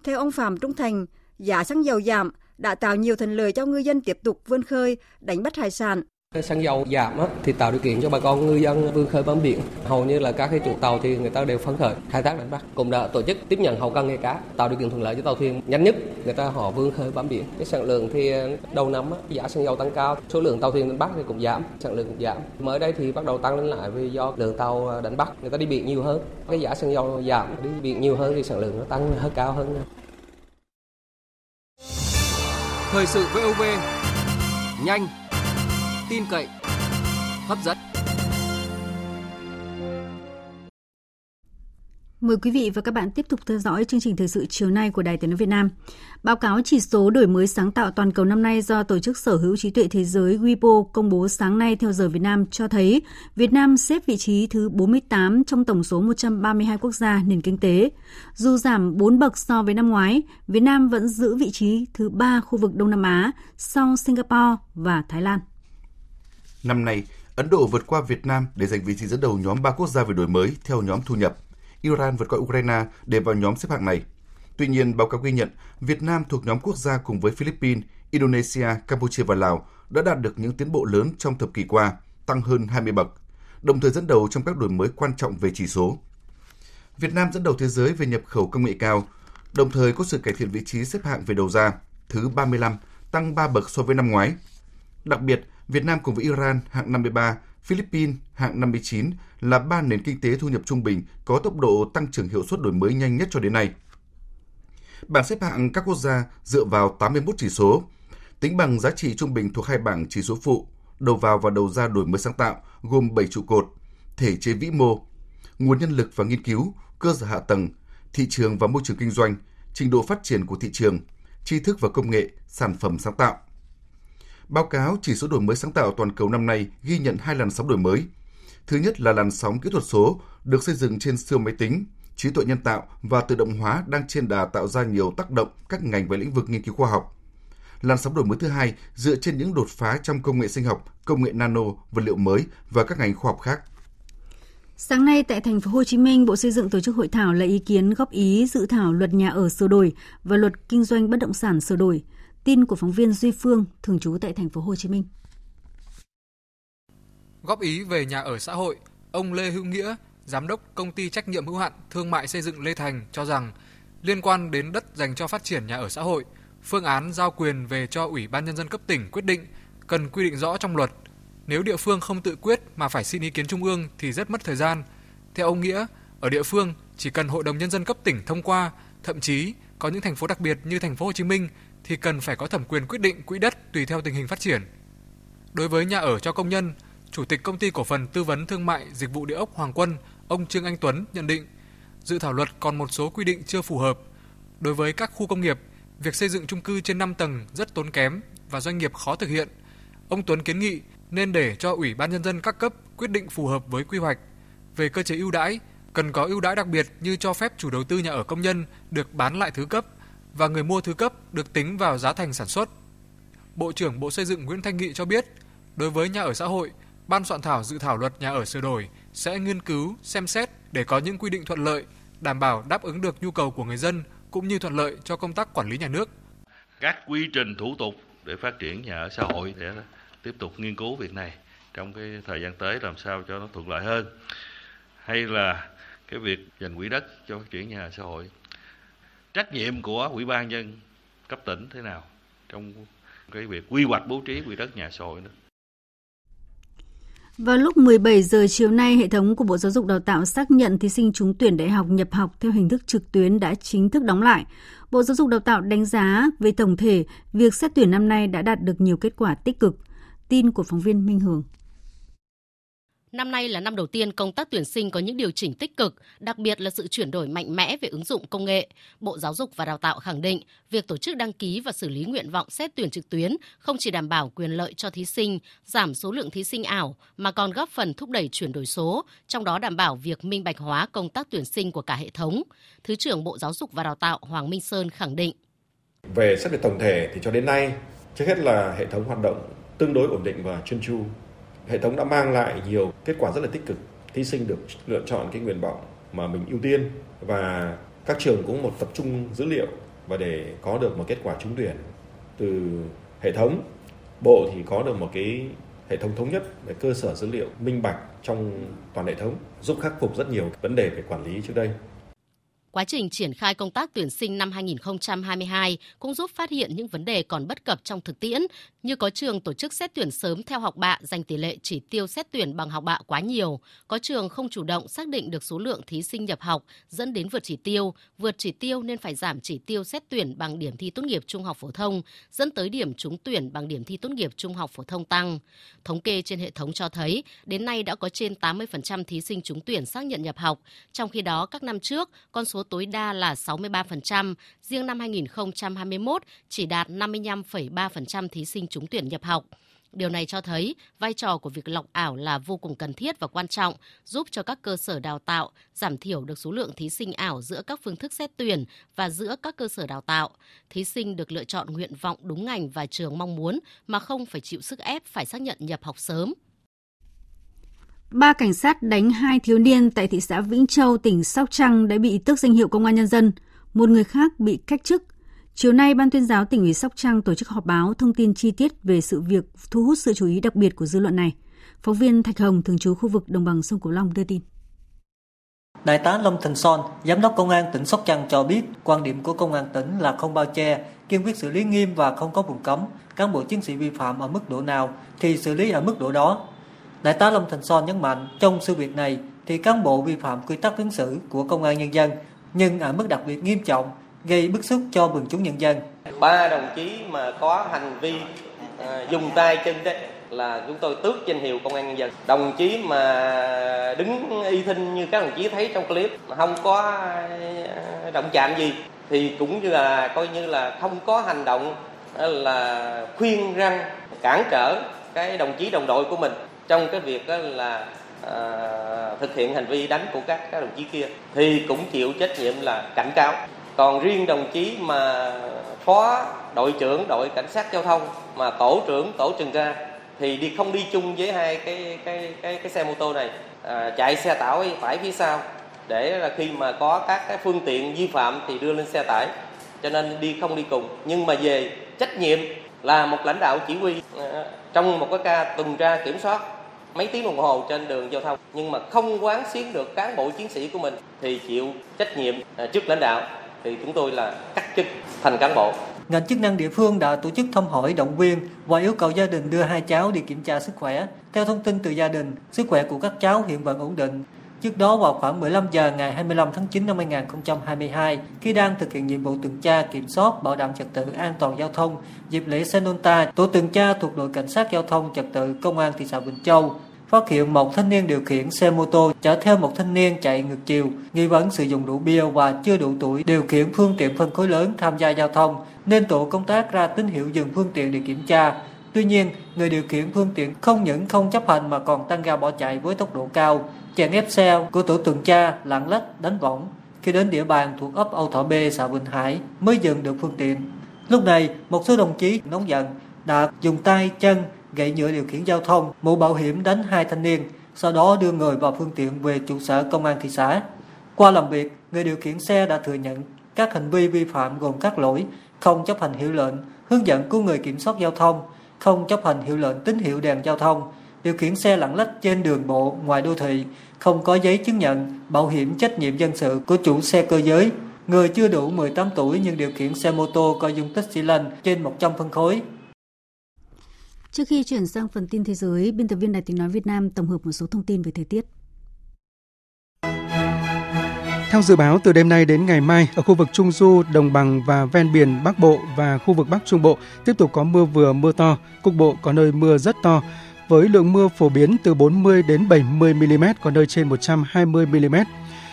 Theo ông Phạm Trung Thành, giá xăng dầu giảm đã tạo nhiều thuận lợi cho ngư dân tiếp tục vươn khơi, đánh bắt hải sản. Xăng dầu giảm á, thì tạo điều kiện cho bà con ngư dân vươn khơi bám biển. Hầu như là các cái chủ tàu thì người ta đều phấn khởi khai thác đánh bắt. Cũng đã tổ chức tiếp nhận hậu cần nghề cá, tạo điều kiện thuận lợi cho tàu thuyền nhanh nhất người ta họ vươn khơi bám biển. Cái sản lượng thì ờ, đầu năm á, giá xăng dầu tăng cao, số lượng tàu thuyền đánh bắt thì cũng giảm, sản lượng cũng giảm. Mới đây thì bắt đầu tăng lên lại vì do lượng tàu ờ, đánh bắt người ta đi biển nhiều hơn. Cái giá xăng dầu giảm, đi biển nhiều hơn thì sản lượng nó tăng hơi cao hơn. Thời sự VOV nhanh, tin cậy, hấp dẫn. Mời quý vị và các bạn tiếp tục theo dõi chương trình thời sự chiều nay của Đài Tiếng nói Việt Nam. Báo cáo chỉ số đổi mới sáng tạo toàn cầu năm nay do Tổ chức Sở hữu trí tuệ thế giới WIPO công bố sáng nay theo giờ Việt Nam cho thấy Việt Nam xếp vị trí thứ 48 trong tổng số 132 quốc gia nền kinh tế. Dù giảm 4 bậc so với năm ngoái, Việt Nam vẫn giữ vị trí thứ 3 khu vực Đông Nam Á sau Singapore và Thái Lan. Năm nay, Ấn Độ vượt qua Việt Nam để giành vị trí dẫn đầu nhóm 3 quốc gia về đổi mới theo nhóm thu nhập. Iran vượt qua Ukraine để vào nhóm xếp hạng này. Tuy nhiên, báo cáo ghi nhận, Việt Nam thuộc nhóm quốc gia cùng với Philippines, Indonesia, Campuchia và Lào đã đạt được những tiến bộ lớn trong thập kỷ qua, tăng hơn 20 bậc, đồng thời dẫn đầu trong các đổi mới quan trọng về chỉ số. Việt Nam dẫn đầu thế giới về nhập khẩu công nghệ cao, đồng thời có sự cải thiện vị trí xếp hạng về đầu ra, thứ 35, tăng 3 bậc so với năm ngoái. Đặc biệt, Việt Nam cùng với Iran hạng 53, Philippines hạng 59 là ba nền kinh tế thu nhập trung bình có tốc độ tăng trưởng hiệu suất đổi mới nhanh nhất cho đến nay. Bảng xếp hạng các quốc gia dựa vào 81 chỉ số, tính bằng giá trị trung bình thuộc hai bảng chỉ số phụ, đầu vào và đầu ra đổi mới sáng tạo gồm 7 trụ cột, thể chế vĩ mô, nguồn nhân lực và nghiên cứu, cơ sở hạ tầng, thị trường và môi trường kinh doanh, trình độ phát triển của thị trường, tri thức và công nghệ, sản phẩm sáng tạo. Báo cáo chỉ số đổi mới sáng tạo toàn cầu năm nay ghi nhận hai làn sóng đổi mới. Thứ nhất là làn sóng kỹ thuật số được xây dựng trên siêu máy tính, trí tuệ nhân tạo và tự động hóa đang trên đà tạo ra nhiều tác động các ngành và lĩnh vực nghiên cứu khoa học. Làn sóng đổi mới thứ hai dựa trên những đột phá trong công nghệ sinh học, công nghệ nano, vật liệu mới và các ngành khoa học khác. Sáng nay tại thành phố Hồ Chí Minh, Bộ Xây dựng tổ chức hội thảo lấy ý kiến góp ý dự thảo luật nhà ở sửa đổi và luật kinh doanh bất động sản sửa đổi. Tin của phóng viên Duy Phương, thường trú tại thành phố Hồ Chí Minh. Góp ý về nhà ở xã hội, ông Lê Hữu Nghĩa, giám đốc công ty trách nhiệm hữu hạn thương mại xây dựng Lê Thành cho rằng liên quan đến đất dành cho phát triển nhà ở xã hội, phương án giao quyền về cho Ủy ban nhân dân cấp tỉnh quyết định cần quy định rõ trong luật. Nếu địa phương không tự quyết mà phải xin ý kiến trung ương thì rất mất thời gian. Theo ông Nghĩa, ở địa phương chỉ cần Hội đồng nhân dân cấp tỉnh thông qua, thậm chí có những thành phố đặc biệt như thành phố Hồ Chí Minh thì cần phải có thẩm quyền quyết định quỹ đất tùy theo tình hình phát triển. Đối với nhà ở cho công nhân, Chủ tịch công ty cổ phần tư vấn thương mại dịch vụ địa ốc Hoàng Quân, ông Trương Anh Tuấn nhận định, dự thảo luật còn một số quy định chưa phù hợp. Đối với các khu công nghiệp, việc xây dựng chung cư trên 5 tầng rất tốn kém và doanh nghiệp khó thực hiện. Ông Tuấn kiến nghị nên để cho Ủy ban nhân dân các cấp quyết định phù hợp với quy hoạch. Về cơ chế ưu đãi, cần có ưu đãi đặc biệt như cho phép chủ đầu tư nhà ở công nhân được bán lại thứ cấp và người mua thứ cấp được tính vào giá thành sản xuất. Bộ trưởng Bộ Xây dựng Nguyễn Thanh Nghị cho biết, đối với nhà ở xã hội, Ban soạn thảo dự thảo luật nhà ở sửa đổi sẽ nghiên cứu, xem xét để có những quy định thuận lợi, đảm bảo đáp ứng được nhu cầu của người dân cũng như thuận lợi cho công tác quản lý nhà nước. Các quy trình thủ tục để phát triển nhà ở xã hội để tiếp tục nghiên cứu việc này trong cái thời gian tới làm sao cho nó thuận lợi hơn. Hay là cái việc dành quỹ đất cho phát triển nhà ở xã hội trách nhiệm của ủy ban dân cấp tỉnh thế nào trong cái việc quy hoạch bố trí quỹ đất nhà xã hội nữa. Vào lúc 17 giờ chiều nay, hệ thống của Bộ Giáo dục Đào tạo xác nhận thí sinh trúng tuyển đại học nhập học theo hình thức trực tuyến đã chính thức đóng lại. Bộ Giáo dục Đào tạo đánh giá về tổng thể, việc xét tuyển năm nay đã đạt được nhiều kết quả tích cực. Tin của phóng viên Minh Hường. Năm nay là năm đầu tiên công tác tuyển sinh có những điều chỉnh tích cực, đặc biệt là sự chuyển đổi mạnh mẽ về ứng dụng công nghệ. Bộ Giáo dục và Đào tạo khẳng định, việc tổ chức đăng ký và xử lý nguyện vọng xét tuyển trực tuyến không chỉ đảm bảo quyền lợi cho thí sinh, giảm số lượng thí sinh ảo mà còn góp phần thúc đẩy chuyển đổi số, trong đó đảm bảo việc minh bạch hóa công tác tuyển sinh của cả hệ thống. Thứ trưởng Bộ Giáo dục và Đào tạo Hoàng Minh Sơn khẳng định. Về xét về tổng thể thì cho đến nay, trước hết là hệ thống hoạt động tương đối ổn định và chuyên chu hệ thống đã mang lại nhiều kết quả rất là tích cực, thí sinh được lựa chọn cái nguyện vọng mà mình ưu tiên và các trường cũng một tập trung dữ liệu và để có được một kết quả trúng tuyển từ hệ thống. Bộ thì có được một cái hệ thống thống nhất về cơ sở dữ liệu minh bạch trong toàn hệ thống, giúp khắc phục rất nhiều vấn đề về quản lý trước đây. Quá trình triển khai công tác tuyển sinh năm 2022 cũng giúp phát hiện những vấn đề còn bất cập trong thực tiễn, như có trường tổ chức xét tuyển sớm theo học bạ dành tỷ lệ chỉ tiêu xét tuyển bằng học bạ quá nhiều, có trường không chủ động xác định được số lượng thí sinh nhập học dẫn đến vượt chỉ tiêu, vượt chỉ tiêu nên phải giảm chỉ tiêu xét tuyển bằng điểm thi tốt nghiệp trung học phổ thông, dẫn tới điểm trúng tuyển bằng điểm thi tốt nghiệp trung học phổ thông tăng. Thống kê trên hệ thống cho thấy, đến nay đã có trên 80% thí sinh trúng tuyển xác nhận nhập học, trong khi đó các năm trước, con số tối đa là 63%, riêng năm 2021 chỉ đạt 55,3% thí sinh trúng tuyển nhập học. Điều này cho thấy vai trò của việc lọc ảo là vô cùng cần thiết và quan trọng, giúp cho các cơ sở đào tạo giảm thiểu được số lượng thí sinh ảo giữa các phương thức xét tuyển và giữa các cơ sở đào tạo. Thí sinh được lựa chọn nguyện vọng đúng ngành và trường mong muốn mà không phải chịu sức ép phải xác nhận nhập học sớm. Ba cảnh sát đánh hai thiếu niên tại thị xã Vĩnh Châu, tỉnh Sóc Trăng đã bị tước danh hiệu công an nhân dân. Một người khác bị cách chức. Chiều nay, Ban tuyên giáo tỉnh ủy Sóc Trăng tổ chức họp báo thông tin chi tiết về sự việc thu hút sự chú ý đặc biệt của dư luận này. Phóng viên Thạch Hồng, thường trú khu vực đồng bằng sông Cửu Long đưa tin. Đại tá Lâm Thành Son, Giám đốc Công an tỉnh Sóc Trăng cho biết quan điểm của Công an tỉnh là không bao che, kiên quyết xử lý nghiêm và không có vùng cấm. Cán bộ chiến sĩ vi phạm ở mức độ nào thì xử lý ở mức độ đó. Đại tá Lâm Thành Son nhấn mạnh trong sự việc này thì cán bộ vi phạm quy tắc ứng xử của Công an Nhân dân nhưng ở mức đặc biệt nghiêm trọng gây bức xúc cho quần chúng nhân dân. Ba đồng chí mà có hành vi uh, dùng tay chân đấy là chúng tôi tước danh hiệu công an nhân dân đồng chí mà đứng y thinh như các đồng chí thấy trong clip mà không có à, động chạm gì thì cũng như là coi như là không có hành động à, là khuyên răng cản trở cái đồng chí đồng đội của mình trong cái việc là à, thực hiện hành vi đánh của các các đồng chí kia thì cũng chịu trách nhiệm là cảnh cáo. Còn riêng đồng chí mà phó đội trưởng đội cảnh sát giao thông mà tổ trưởng tổ tuần tra thì đi không đi chung với hai cái cái cái cái xe mô tô này à, chạy xe tải phải phía sau. Để là khi mà có các cái phương tiện vi phạm thì đưa lên xe tải cho nên đi không đi cùng. Nhưng mà về trách nhiệm là một lãnh đạo chỉ huy à, trong một cái ca tuần tra kiểm soát mấy tiếng đồng hồ trên đường giao thông nhưng mà không quán xuyến được cán bộ chiến sĩ của mình thì chịu trách nhiệm à, trước lãnh đạo thì chúng tôi là cắt chức thành cán bộ ngành chức năng địa phương đã tổ chức thăm hỏi động viên và yêu cầu gia đình đưa hai cháu đi kiểm tra sức khỏe. Theo thông tin từ gia đình, sức khỏe của các cháu hiện vẫn ổn định. Trước đó vào khoảng 15 giờ ngày 25 tháng 9 năm 2022, khi đang thực hiện nhiệm vụ tuần tra kiểm soát bảo đảm trật tự an toàn giao thông dịp lễ Senonta, tổ tuần tra thuộc đội cảnh sát giao thông trật tự công an thị xã Bình Châu phát hiện một thanh niên điều khiển xe mô tô chở theo một thanh niên chạy ngược chiều, nghi vấn sử dụng rượu bia và chưa đủ tuổi điều khiển phương tiện phân khối lớn tham gia giao thông, nên tổ công tác ra tín hiệu dừng phương tiện để kiểm tra. Tuy nhiên, người điều khiển phương tiện không những không chấp hành mà còn tăng ga bỏ chạy với tốc độ cao, chèn ép xe của tổ tuần tra lạng lách đánh võng. Khi đến địa bàn thuộc ấp Âu Thọ B, xã Bình Hải mới dừng được phương tiện. Lúc này, một số đồng chí nóng giận đã dùng tay chân gậy nhựa điều khiển giao thông, mũ bảo hiểm đánh hai thanh niên, sau đó đưa người vào phương tiện về trụ sở công an thị xã. Qua làm việc, người điều khiển xe đã thừa nhận các hành vi vi phạm gồm các lỗi không chấp hành hiệu lệnh, hướng dẫn của người kiểm soát giao thông, không chấp hành hiệu lệnh tín hiệu đèn giao thông, điều khiển xe lạng lách trên đường bộ ngoài đô thị, không có giấy chứng nhận bảo hiểm trách nhiệm dân sự của chủ xe cơ giới, người chưa đủ 18 tuổi nhưng điều khiển xe mô tô có dung tích xi lanh trên 100 phân khối, Trước khi chuyển sang phần tin thế giới, biên tập viên Đài tiếng nói Việt Nam tổng hợp một số thông tin về thời tiết. Theo dự báo, từ đêm nay đến ngày mai, ở khu vực Trung Du, Đồng bằng và ven biển Bắc Bộ và khu vực Bắc Trung Bộ tiếp tục có mưa vừa mưa to, cục bộ có nơi mưa rất to, với lượng mưa phổ biến từ 40 đến 70 mm, có nơi trên 120 mm.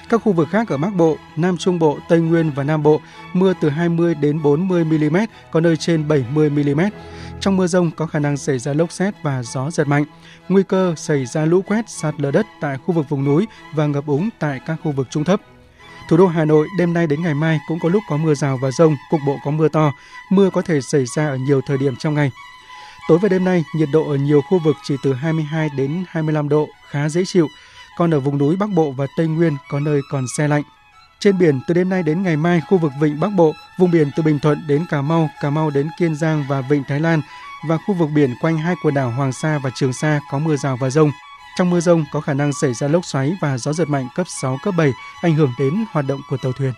Các khu vực khác ở Bắc Bộ, Nam Trung Bộ, Tây Nguyên và Nam Bộ mưa từ 20 đến 40 mm, có nơi trên 70 mm. Trong mưa rông có khả năng xảy ra lốc xét và gió giật mạnh. Nguy cơ xảy ra lũ quét, sạt lở đất tại khu vực vùng núi và ngập úng tại các khu vực trung thấp. Thủ đô Hà Nội đêm nay đến ngày mai cũng có lúc có mưa rào và rông, cục bộ có mưa to. Mưa có thể xảy ra ở nhiều thời điểm trong ngày. Tối và đêm nay, nhiệt độ ở nhiều khu vực chỉ từ 22 đến 25 độ, khá dễ chịu. Còn ở vùng núi Bắc Bộ và Tây Nguyên có nơi còn xe lạnh. Trên biển, từ đêm nay đến ngày mai, khu vực Vịnh Bắc Bộ, vùng biển từ Bình Thuận đến Cà Mau, Cà Mau đến Kiên Giang và Vịnh Thái Lan và khu vực biển quanh hai quần đảo Hoàng Sa và Trường Sa có mưa rào và rông. Trong mưa rông có khả năng xảy ra lốc xoáy và gió giật mạnh cấp 6, cấp 7, ảnh hưởng đến hoạt động của tàu thuyền.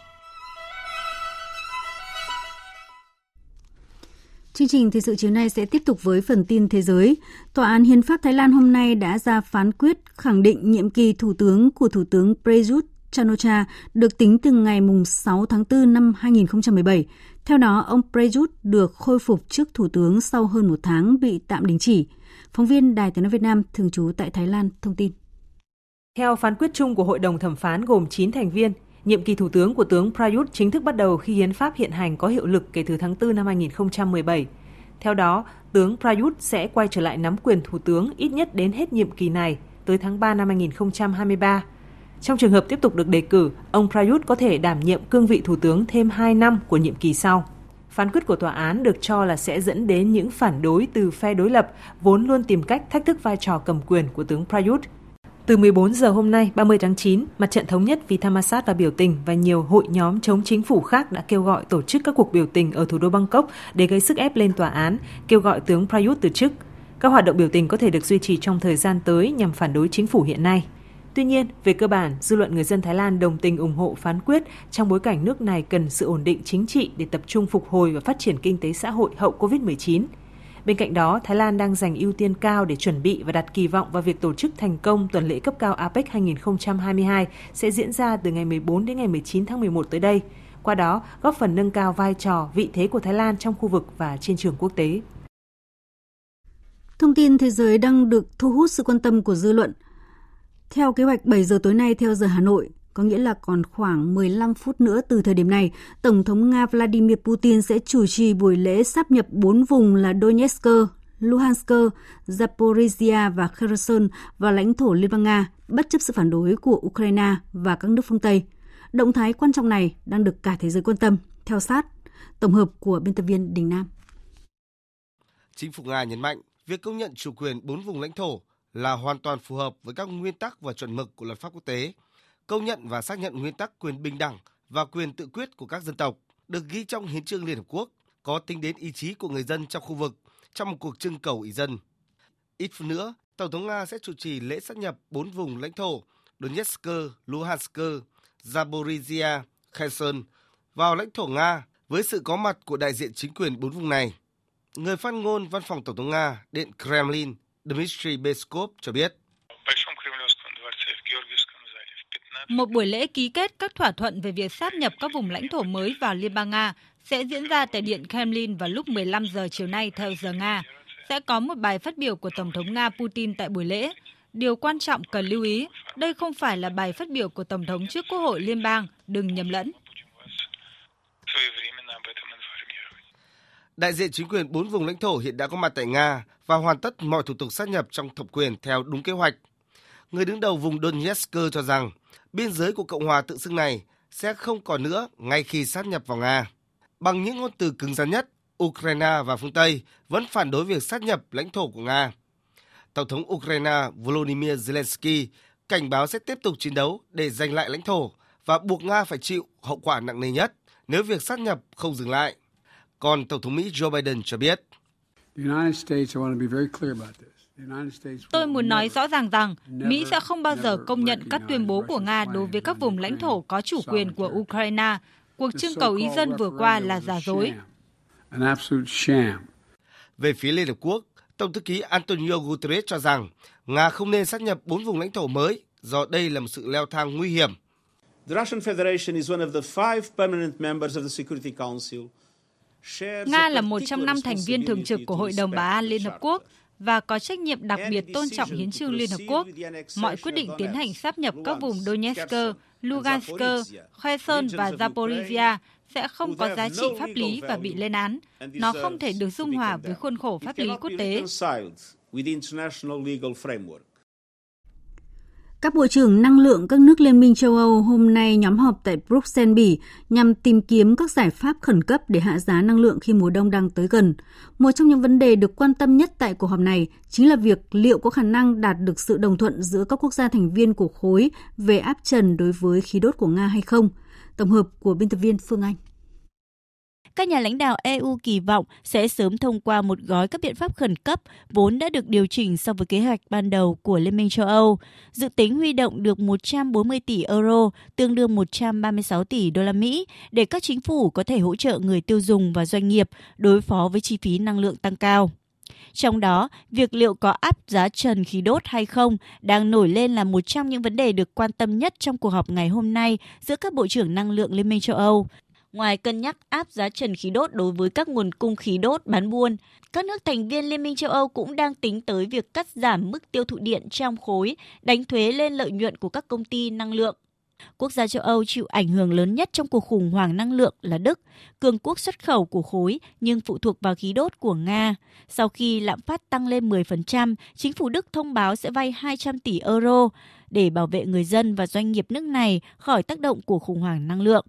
Chương trình thời sự chiều nay sẽ tiếp tục với phần tin thế giới. Tòa án Hiến pháp Thái Lan hôm nay đã ra phán quyết khẳng định nhiệm kỳ thủ tướng của Thủ tướng Prayut Chanocha được tính từ ngày 6 tháng 4 năm 2017. Theo đó, ông Prayut được khôi phục chức thủ tướng sau hơn một tháng bị tạm đình chỉ. Phóng viên Đài tiếng nói Việt Nam thường trú tại Thái Lan thông tin. Theo phán quyết chung của Hội đồng thẩm phán gồm 9 thành viên, nhiệm kỳ thủ tướng của tướng Prayut chính thức bắt đầu khi hiến pháp hiện hành có hiệu lực kể từ tháng 4 năm 2017. Theo đó, tướng Prayut sẽ quay trở lại nắm quyền thủ tướng ít nhất đến hết nhiệm kỳ này, tới tháng 3 năm 2023. Trong trường hợp tiếp tục được đề cử, ông Prayut có thể đảm nhiệm cương vị thủ tướng thêm 2 năm của nhiệm kỳ sau. Phán quyết của tòa án được cho là sẽ dẫn đến những phản đối từ phe đối lập vốn luôn tìm cách thách thức vai trò cầm quyền của tướng Prayut. Từ 14 giờ hôm nay, 30 tháng 9, Mặt trận Thống nhất vì Thammasat và biểu tình và nhiều hội nhóm chống chính phủ khác đã kêu gọi tổ chức các cuộc biểu tình ở thủ đô Bangkok để gây sức ép lên tòa án, kêu gọi tướng Prayut từ chức. Các hoạt động biểu tình có thể được duy trì trong thời gian tới nhằm phản đối chính phủ hiện nay. Tuy nhiên, về cơ bản, dư luận người dân Thái Lan đồng tình ủng hộ phán quyết trong bối cảnh nước này cần sự ổn định chính trị để tập trung phục hồi và phát triển kinh tế xã hội hậu COVID-19. Bên cạnh đó, Thái Lan đang dành ưu tiên cao để chuẩn bị và đặt kỳ vọng vào việc tổ chức thành công tuần lễ cấp cao APEC 2022 sẽ diễn ra từ ngày 14 đến ngày 19 tháng 11 tới đây. Qua đó, góp phần nâng cao vai trò, vị thế của Thái Lan trong khu vực và trên trường quốc tế. Thông tin thế giới đang được thu hút sự quan tâm của dư luận. Theo kế hoạch 7 giờ tối nay theo giờ Hà Nội, có nghĩa là còn khoảng 15 phút nữa từ thời điểm này, Tổng thống Nga Vladimir Putin sẽ chủ trì buổi lễ sáp nhập bốn vùng là Donetsk, Luhansk, Zaporizhia và Kherson vào lãnh thổ Liên bang Nga, bất chấp sự phản đối của Ukraine và các nước phương Tây. Động thái quan trọng này đang được cả thế giới quan tâm. Theo sát, tổng hợp của biên tập viên Đình Nam. Chính phủ Nga nhấn mạnh việc công nhận chủ quyền bốn vùng lãnh thổ là hoàn toàn phù hợp với các nguyên tắc và chuẩn mực của luật pháp quốc tế, công nhận và xác nhận nguyên tắc quyền bình đẳng và quyền tự quyết của các dân tộc được ghi trong hiến trương Liên Hợp Quốc, có tính đến ý chí của người dân trong khu vực trong một cuộc trưng cầu ý dân. Ít phút nữa, Tổng thống Nga sẽ chủ trì lễ sát nhập bốn vùng lãnh thổ Donetsk, Luhansk, Zaporizhia, Kherson vào lãnh thổ Nga với sự có mặt của đại diện chính quyền bốn vùng này. Người phát ngôn văn phòng Tổng thống Nga, Điện Kremlin, Dmitry Peskov cho biết. Một buổi lễ ký kết các thỏa thuận về việc sáp nhập các vùng lãnh thổ mới vào Liên bang Nga sẽ diễn ra tại Điện Kremlin vào lúc 15 giờ chiều nay theo giờ Nga. Sẽ có một bài phát biểu của Tổng thống Nga Putin tại buổi lễ. Điều quan trọng cần lưu ý, đây không phải là bài phát biểu của Tổng thống trước Quốc hội Liên bang, đừng nhầm lẫn. Đại diện chính quyền bốn vùng lãnh thổ hiện đã có mặt tại Nga và hoàn tất mọi thủ tục sát nhập trong thẩm quyền theo đúng kế hoạch. Người đứng đầu vùng Donetsk cho rằng biên giới của Cộng hòa tự xưng này sẽ không còn nữa ngay khi sát nhập vào Nga. Bằng những ngôn từ cứng rắn nhất, Ukraine và phương Tây vẫn phản đối việc sát nhập lãnh thổ của Nga. Tổng thống Ukraine Volodymyr Zelensky cảnh báo sẽ tiếp tục chiến đấu để giành lại lãnh thổ và buộc Nga phải chịu hậu quả nặng nề nhất nếu việc sát nhập không dừng lại. Còn Tổng thống Mỹ Joe Biden cho biết. Tôi muốn nói rõ ràng rằng Mỹ sẽ không bao giờ công nhận các tuyên bố của Nga đối với các vùng lãnh thổ có chủ quyền của Ukraine. Cuộc trưng cầu ý dân vừa qua là giả dối. Về phía Liên Hợp Quốc, Tổng thư ký Antonio Guterres cho rằng Nga không nên sát nhập bốn vùng lãnh thổ mới do đây là một sự leo thang nguy hiểm. The Russian Federation is one of the five permanent members of the Security Council Nga là một trong năm thành viên thường trực của Hội đồng Bảo an Liên Hợp Quốc và có trách nhiệm đặc biệt tôn trọng hiến trương Liên Hợp Quốc. Mọi quyết định tiến hành sáp nhập các vùng Donetsk, Lugansk, Kherson và Zaporizhia sẽ không có giá trị pháp lý và bị lên án. Nó không thể được dung hòa với khuôn khổ pháp lý quốc tế. Các bộ trưởng năng lượng các nước Liên minh châu Âu hôm nay nhóm họp tại Bruxelles, Bỉ nhằm tìm kiếm các giải pháp khẩn cấp để hạ giá năng lượng khi mùa đông đang tới gần. Một trong những vấn đề được quan tâm nhất tại cuộc họp này chính là việc liệu có khả năng đạt được sự đồng thuận giữa các quốc gia thành viên của khối về áp trần đối với khí đốt của Nga hay không. Tổng hợp của biên tập viên Phương Anh các nhà lãnh đạo EU kỳ vọng sẽ sớm thông qua một gói các biện pháp khẩn cấp vốn đã được điều chỉnh so với kế hoạch ban đầu của Liên minh châu Âu, dự tính huy động được 140 tỷ euro, tương đương 136 tỷ đô la Mỹ để các chính phủ có thể hỗ trợ người tiêu dùng và doanh nghiệp đối phó với chi phí năng lượng tăng cao. Trong đó, việc liệu có áp giá trần khí đốt hay không đang nổi lên là một trong những vấn đề được quan tâm nhất trong cuộc họp ngày hôm nay giữa các bộ trưởng năng lượng Liên minh châu Âu. Ngoài cân nhắc áp giá trần khí đốt đối với các nguồn cung khí đốt bán buôn, các nước thành viên Liên minh châu Âu cũng đang tính tới việc cắt giảm mức tiêu thụ điện trong khối, đánh thuế lên lợi nhuận của các công ty năng lượng. Quốc gia châu Âu chịu ảnh hưởng lớn nhất trong cuộc khủng hoảng năng lượng là Đức, cường quốc xuất khẩu của khối nhưng phụ thuộc vào khí đốt của Nga. Sau khi lạm phát tăng lên 10%, chính phủ Đức thông báo sẽ vay 200 tỷ euro để bảo vệ người dân và doanh nghiệp nước này khỏi tác động của khủng hoảng năng lượng.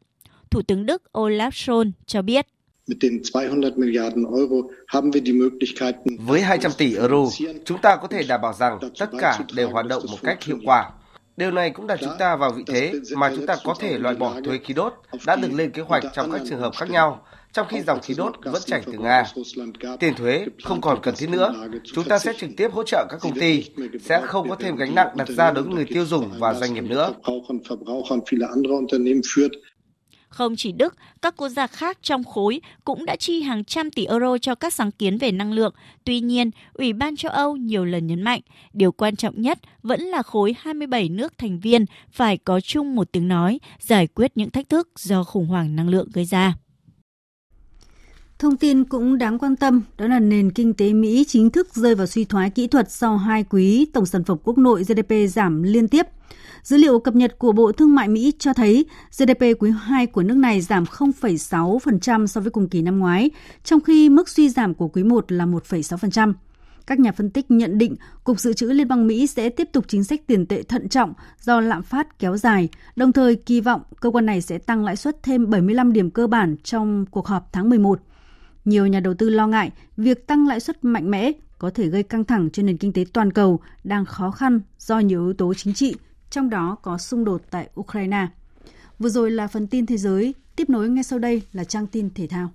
Thủ tướng Đức Olaf Scholz cho biết. Với 200 tỷ euro, chúng ta có thể đảm bảo rằng tất cả đều hoạt động một cách hiệu quả. Điều này cũng đặt chúng ta vào vị thế mà chúng ta có thể loại bỏ thuế khí đốt đã được lên kế hoạch trong các trường hợp khác nhau, trong khi dòng khí đốt vẫn chảy từ Nga. Tiền thuế không còn cần thiết nữa. Chúng ta sẽ trực tiếp hỗ trợ các công ty, sẽ không có thêm gánh nặng đặt ra đối với người tiêu dùng và doanh nghiệp nữa. Không chỉ Đức, các quốc gia khác trong khối cũng đã chi hàng trăm tỷ euro cho các sáng kiến về năng lượng. Tuy nhiên, Ủy ban châu Âu nhiều lần nhấn mạnh, điều quan trọng nhất vẫn là khối 27 nước thành viên phải có chung một tiếng nói, giải quyết những thách thức do khủng hoảng năng lượng gây ra. Thông tin cũng đáng quan tâm đó là nền kinh tế Mỹ chính thức rơi vào suy thoái kỹ thuật sau hai quý tổng sản phẩm quốc nội GDP giảm liên tiếp. Dữ liệu cập nhật của Bộ Thương mại Mỹ cho thấy GDP quý 2 của nước này giảm 0,6% so với cùng kỳ năm ngoái, trong khi mức suy giảm của quý 1 là 1,6%. Các nhà phân tích nhận định Cục Dự trữ Liên bang Mỹ sẽ tiếp tục chính sách tiền tệ thận trọng do lạm phát kéo dài, đồng thời kỳ vọng cơ quan này sẽ tăng lãi suất thêm 75 điểm cơ bản trong cuộc họp tháng 11. Nhiều nhà đầu tư lo ngại việc tăng lãi suất mạnh mẽ có thể gây căng thẳng cho nền kinh tế toàn cầu đang khó khăn do nhiều yếu tố chính trị, trong đó có xung đột tại Ukraine. Vừa rồi là phần tin thế giới, tiếp nối ngay sau đây là trang tin thể thao.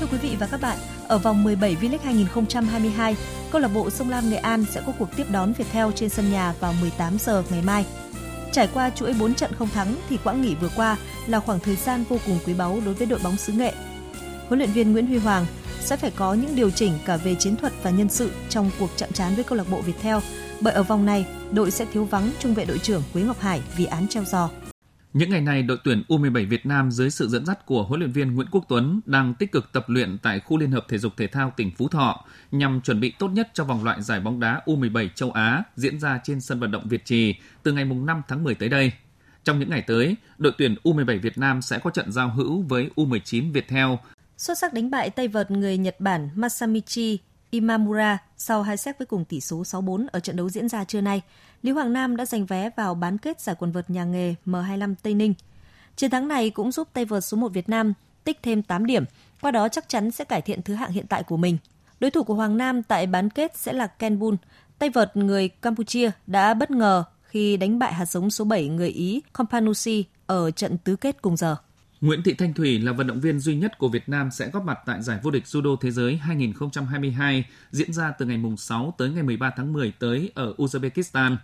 Thưa quý vị và các bạn, ở vòng 17 V-League 2022, câu lạc bộ Sông Lam Nghệ An sẽ có cuộc tiếp đón Viettel trên sân nhà vào 18 giờ ngày mai. Trải qua chuỗi 4 trận không thắng thì quãng nghỉ vừa qua là khoảng thời gian vô cùng quý báu đối với đội bóng xứ Nghệ. Huấn luyện viên Nguyễn Huy Hoàng sẽ phải có những điều chỉnh cả về chiến thuật và nhân sự trong cuộc chạm trán với câu lạc bộ Viettel, bởi ở vòng này đội sẽ thiếu vắng trung vệ đội trưởng Quế Ngọc Hải vì án treo giò. Những ngày này, đội tuyển U17 Việt Nam dưới sự dẫn dắt của huấn luyện viên Nguyễn Quốc Tuấn đang tích cực tập luyện tại khu Liên hợp Thể dục Thể thao tỉnh Phú Thọ nhằm chuẩn bị tốt nhất cho vòng loại giải bóng đá U17 châu Á diễn ra trên sân vận động Việt Trì từ ngày 5 tháng 10 tới đây. Trong những ngày tới, đội tuyển U17 Việt Nam sẽ có trận giao hữu với U19 Viettel. Xuất sắc đánh bại tay vợt người Nhật Bản Masamichi Imamura sau hai set với cùng tỷ số 6-4 ở trận đấu diễn ra trưa nay, Lý Hoàng Nam đã giành vé vào bán kết giải quần vợt nhà nghề M25 Tây Ninh. Chiến thắng này cũng giúp tay vợt số 1 Việt Nam tích thêm 8 điểm, qua đó chắc chắn sẽ cải thiện thứ hạng hiện tại của mình. Đối thủ của Hoàng Nam tại bán kết sẽ là Ken Bun, tay vợt người Campuchia đã bất ngờ khi đánh bại hạt giống số 7 người Ý Companusi ở trận tứ kết cùng giờ. Nguyễn Thị Thanh Thủy là vận động viên duy nhất của Việt Nam sẽ góp mặt tại giải vô địch judo thế giới 2022 diễn ra từ ngày 6 tới ngày 13 tháng 10 tới ở Uzbekistan.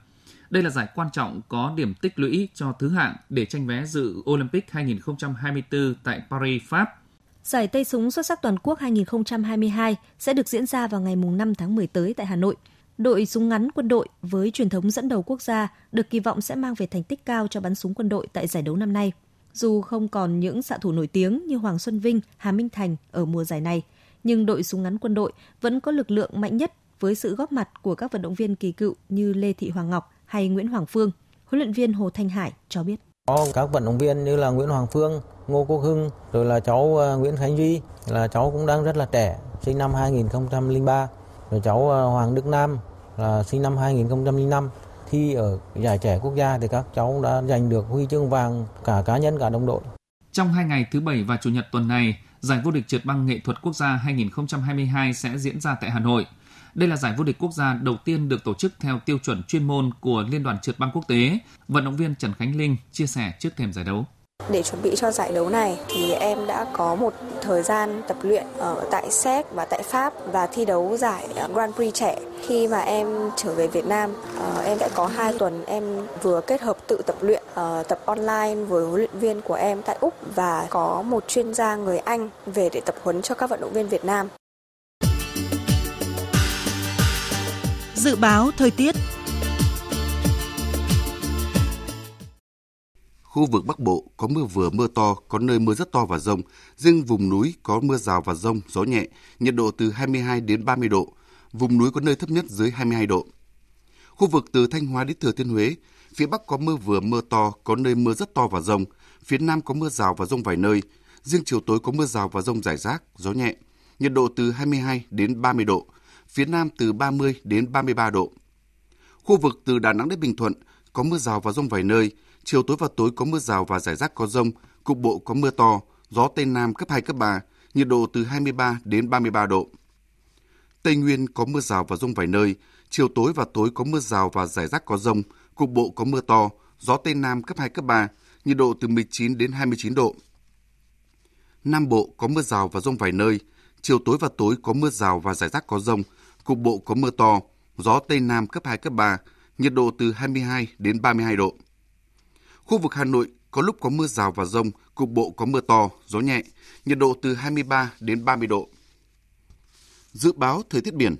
Đây là giải quan trọng có điểm tích lũy cho thứ hạng để tranh vé dự Olympic 2024 tại Paris, Pháp. Giải Tây súng xuất sắc toàn quốc 2022 sẽ được diễn ra vào ngày 5 tháng 10 tới tại Hà Nội. Đội súng ngắn quân đội với truyền thống dẫn đầu quốc gia được kỳ vọng sẽ mang về thành tích cao cho bắn súng quân đội tại giải đấu năm nay. Dù không còn những xạ thủ nổi tiếng như Hoàng Xuân Vinh, Hà Minh Thành ở mùa giải này, nhưng đội súng ngắn quân đội vẫn có lực lượng mạnh nhất với sự góp mặt của các vận động viên kỳ cựu như Lê Thị Hoàng Ngọc hay Nguyễn Hoàng Phương. Huấn luyện viên Hồ Thanh Hải cho biết. Có các vận động viên như là Nguyễn Hoàng Phương, Ngô Quốc Hưng, rồi là cháu ờ, Nguyễn Khánh Duy, là cháu cũng đang rất là trẻ, sinh năm 2003. Rồi cháu ờ, Hoàng Đức Nam là sinh năm 2005 thi ở giải trẻ quốc gia thì các cháu đã giành được huy chương vàng cả cá nhân cả đồng đội. Trong hai ngày thứ Bảy và Chủ nhật tuần này, giải vô địch trượt băng nghệ thuật quốc gia 2022 sẽ diễn ra tại Hà Nội. Đây là giải vô địch quốc gia đầu tiên được tổ chức theo tiêu chuẩn chuyên môn của Liên đoàn trượt băng quốc tế. Vận động viên Trần Khánh Linh chia sẻ trước thềm giải đấu. Để chuẩn bị cho giải đấu này thì em đã có một thời gian tập luyện ở tại Séc và tại Pháp và thi đấu giải ờ, Grand Prix trẻ. Khi mà em trở về Việt Nam, ờ, em đã có 2 tuần em vừa kết hợp tự tập luyện, ờ, tập online với huấn luyện viên của em tại Úc và có một chuyên gia người Anh về để tập huấn cho các vận động viên Việt Nam. Dự báo thời tiết Khu vực Bắc Bộ có mưa vừa mưa to, có nơi mưa rất to và rông. Riêng vùng núi có mưa rào và rông, gió nhẹ, nhiệt độ từ 22 đến 30 độ. Vùng núi có nơi thấp nhất dưới 22 độ. Khu vực từ Thanh Hóa đến Thừa Thiên Huế, phía Bắc có mưa vừa mưa to, có nơi mưa rất to và rông. Phía Nam có mưa rào và rông vài nơi. Riêng chiều tối có mưa rào và rông rải rác, gió nhẹ. Nhiệt độ từ 22 đến 30 độ. Phía Nam từ 30 đến 33 độ. Khu vực từ Đà Nẵng đến Bình Thuận có mưa rào và rông vài nơi chiều tối và tối có mưa rào và rải rác có rông, cục bộ có mưa to, gió Tây Nam cấp 2, cấp 3, nhiệt độ từ 23 đến 33 độ. Tây Nguyên có mưa rào và rông vài nơi, chiều tối và tối có mưa rào và rải rác có rông, cục bộ có mưa to, gió Tây Nam cấp 2, cấp 3, nhiệt độ từ 19 đến 29 độ. Nam Bộ có mưa rào và rông vài nơi, chiều tối và tối có mưa rào và rải rác có rông, cục bộ có mưa to, gió Tây Nam cấp 2, cấp 3, nhiệt độ từ 22 đến 32 độ. Khu vực Hà Nội có lúc có mưa rào và rông, cục bộ có mưa to, gió nhẹ, nhiệt độ từ 23 đến 30 độ. Dự báo thời tiết biển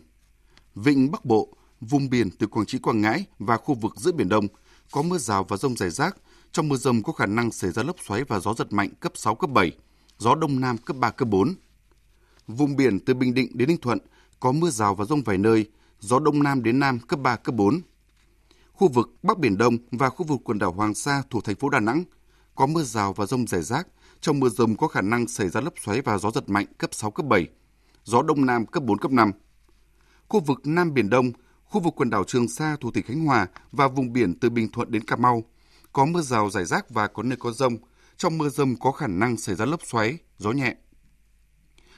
Vịnh Bắc Bộ, vùng biển từ Quảng Trị Quảng Ngãi và khu vực giữa Biển Đông có mưa rào và rông rải rác. Trong mưa rông có khả năng xảy ra lốc xoáy và gió giật mạnh cấp 6, cấp 7, gió Đông Nam cấp 3, cấp 4. Vùng biển từ Bình Định đến Ninh Thuận có mưa rào và rông vài nơi, gió Đông Nam đến Nam cấp 3, cấp 4. Khu vực Bắc Biển Đông và khu vực quần đảo Hoàng Sa thuộc thành phố Đà Nẵng có mưa rào và rông rải rác. Trong mưa rông có khả năng xảy ra lốc xoáy và gió giật mạnh cấp 6, cấp 7, gió Đông Nam cấp 4, cấp 5. Khu vực Nam Biển Đông, khu vực quần đảo Trường Sa thuộc tỉnh Khánh Hòa và vùng biển từ Bình Thuận đến Cà Mau có mưa rào rải rác và có nơi có rông. Trong mưa rông có khả năng xảy ra lốc xoáy, gió nhẹ.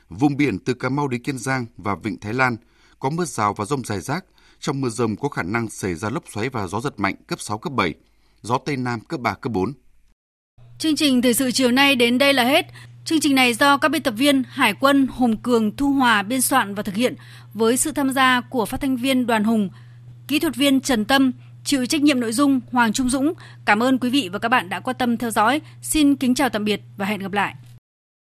Vùng biển từ Cà Mau đến Kiên Giang và Vịnh Thái Lan có mưa rào và rông rải rác. Trong mưa rông có khả năng xảy ra lốc xoáy và gió giật mạnh cấp 6, cấp 7, gió Tây Nam cấp 3, cấp 4. Chương trình thời sự chiều nay đến đây là hết. Chương trình này do các biên tập viên Hải quân Hùng Cường Thu Hòa biên soạn và thực hiện với sự tham gia của phát thanh viên Đoàn Hùng, kỹ thuật viên Trần Tâm, chịu trách nhiệm nội dung Hoàng Trung Dũng. Cảm ơn quý vị và các bạn đã quan tâm theo dõi. Xin kính chào tạm biệt và hẹn gặp lại.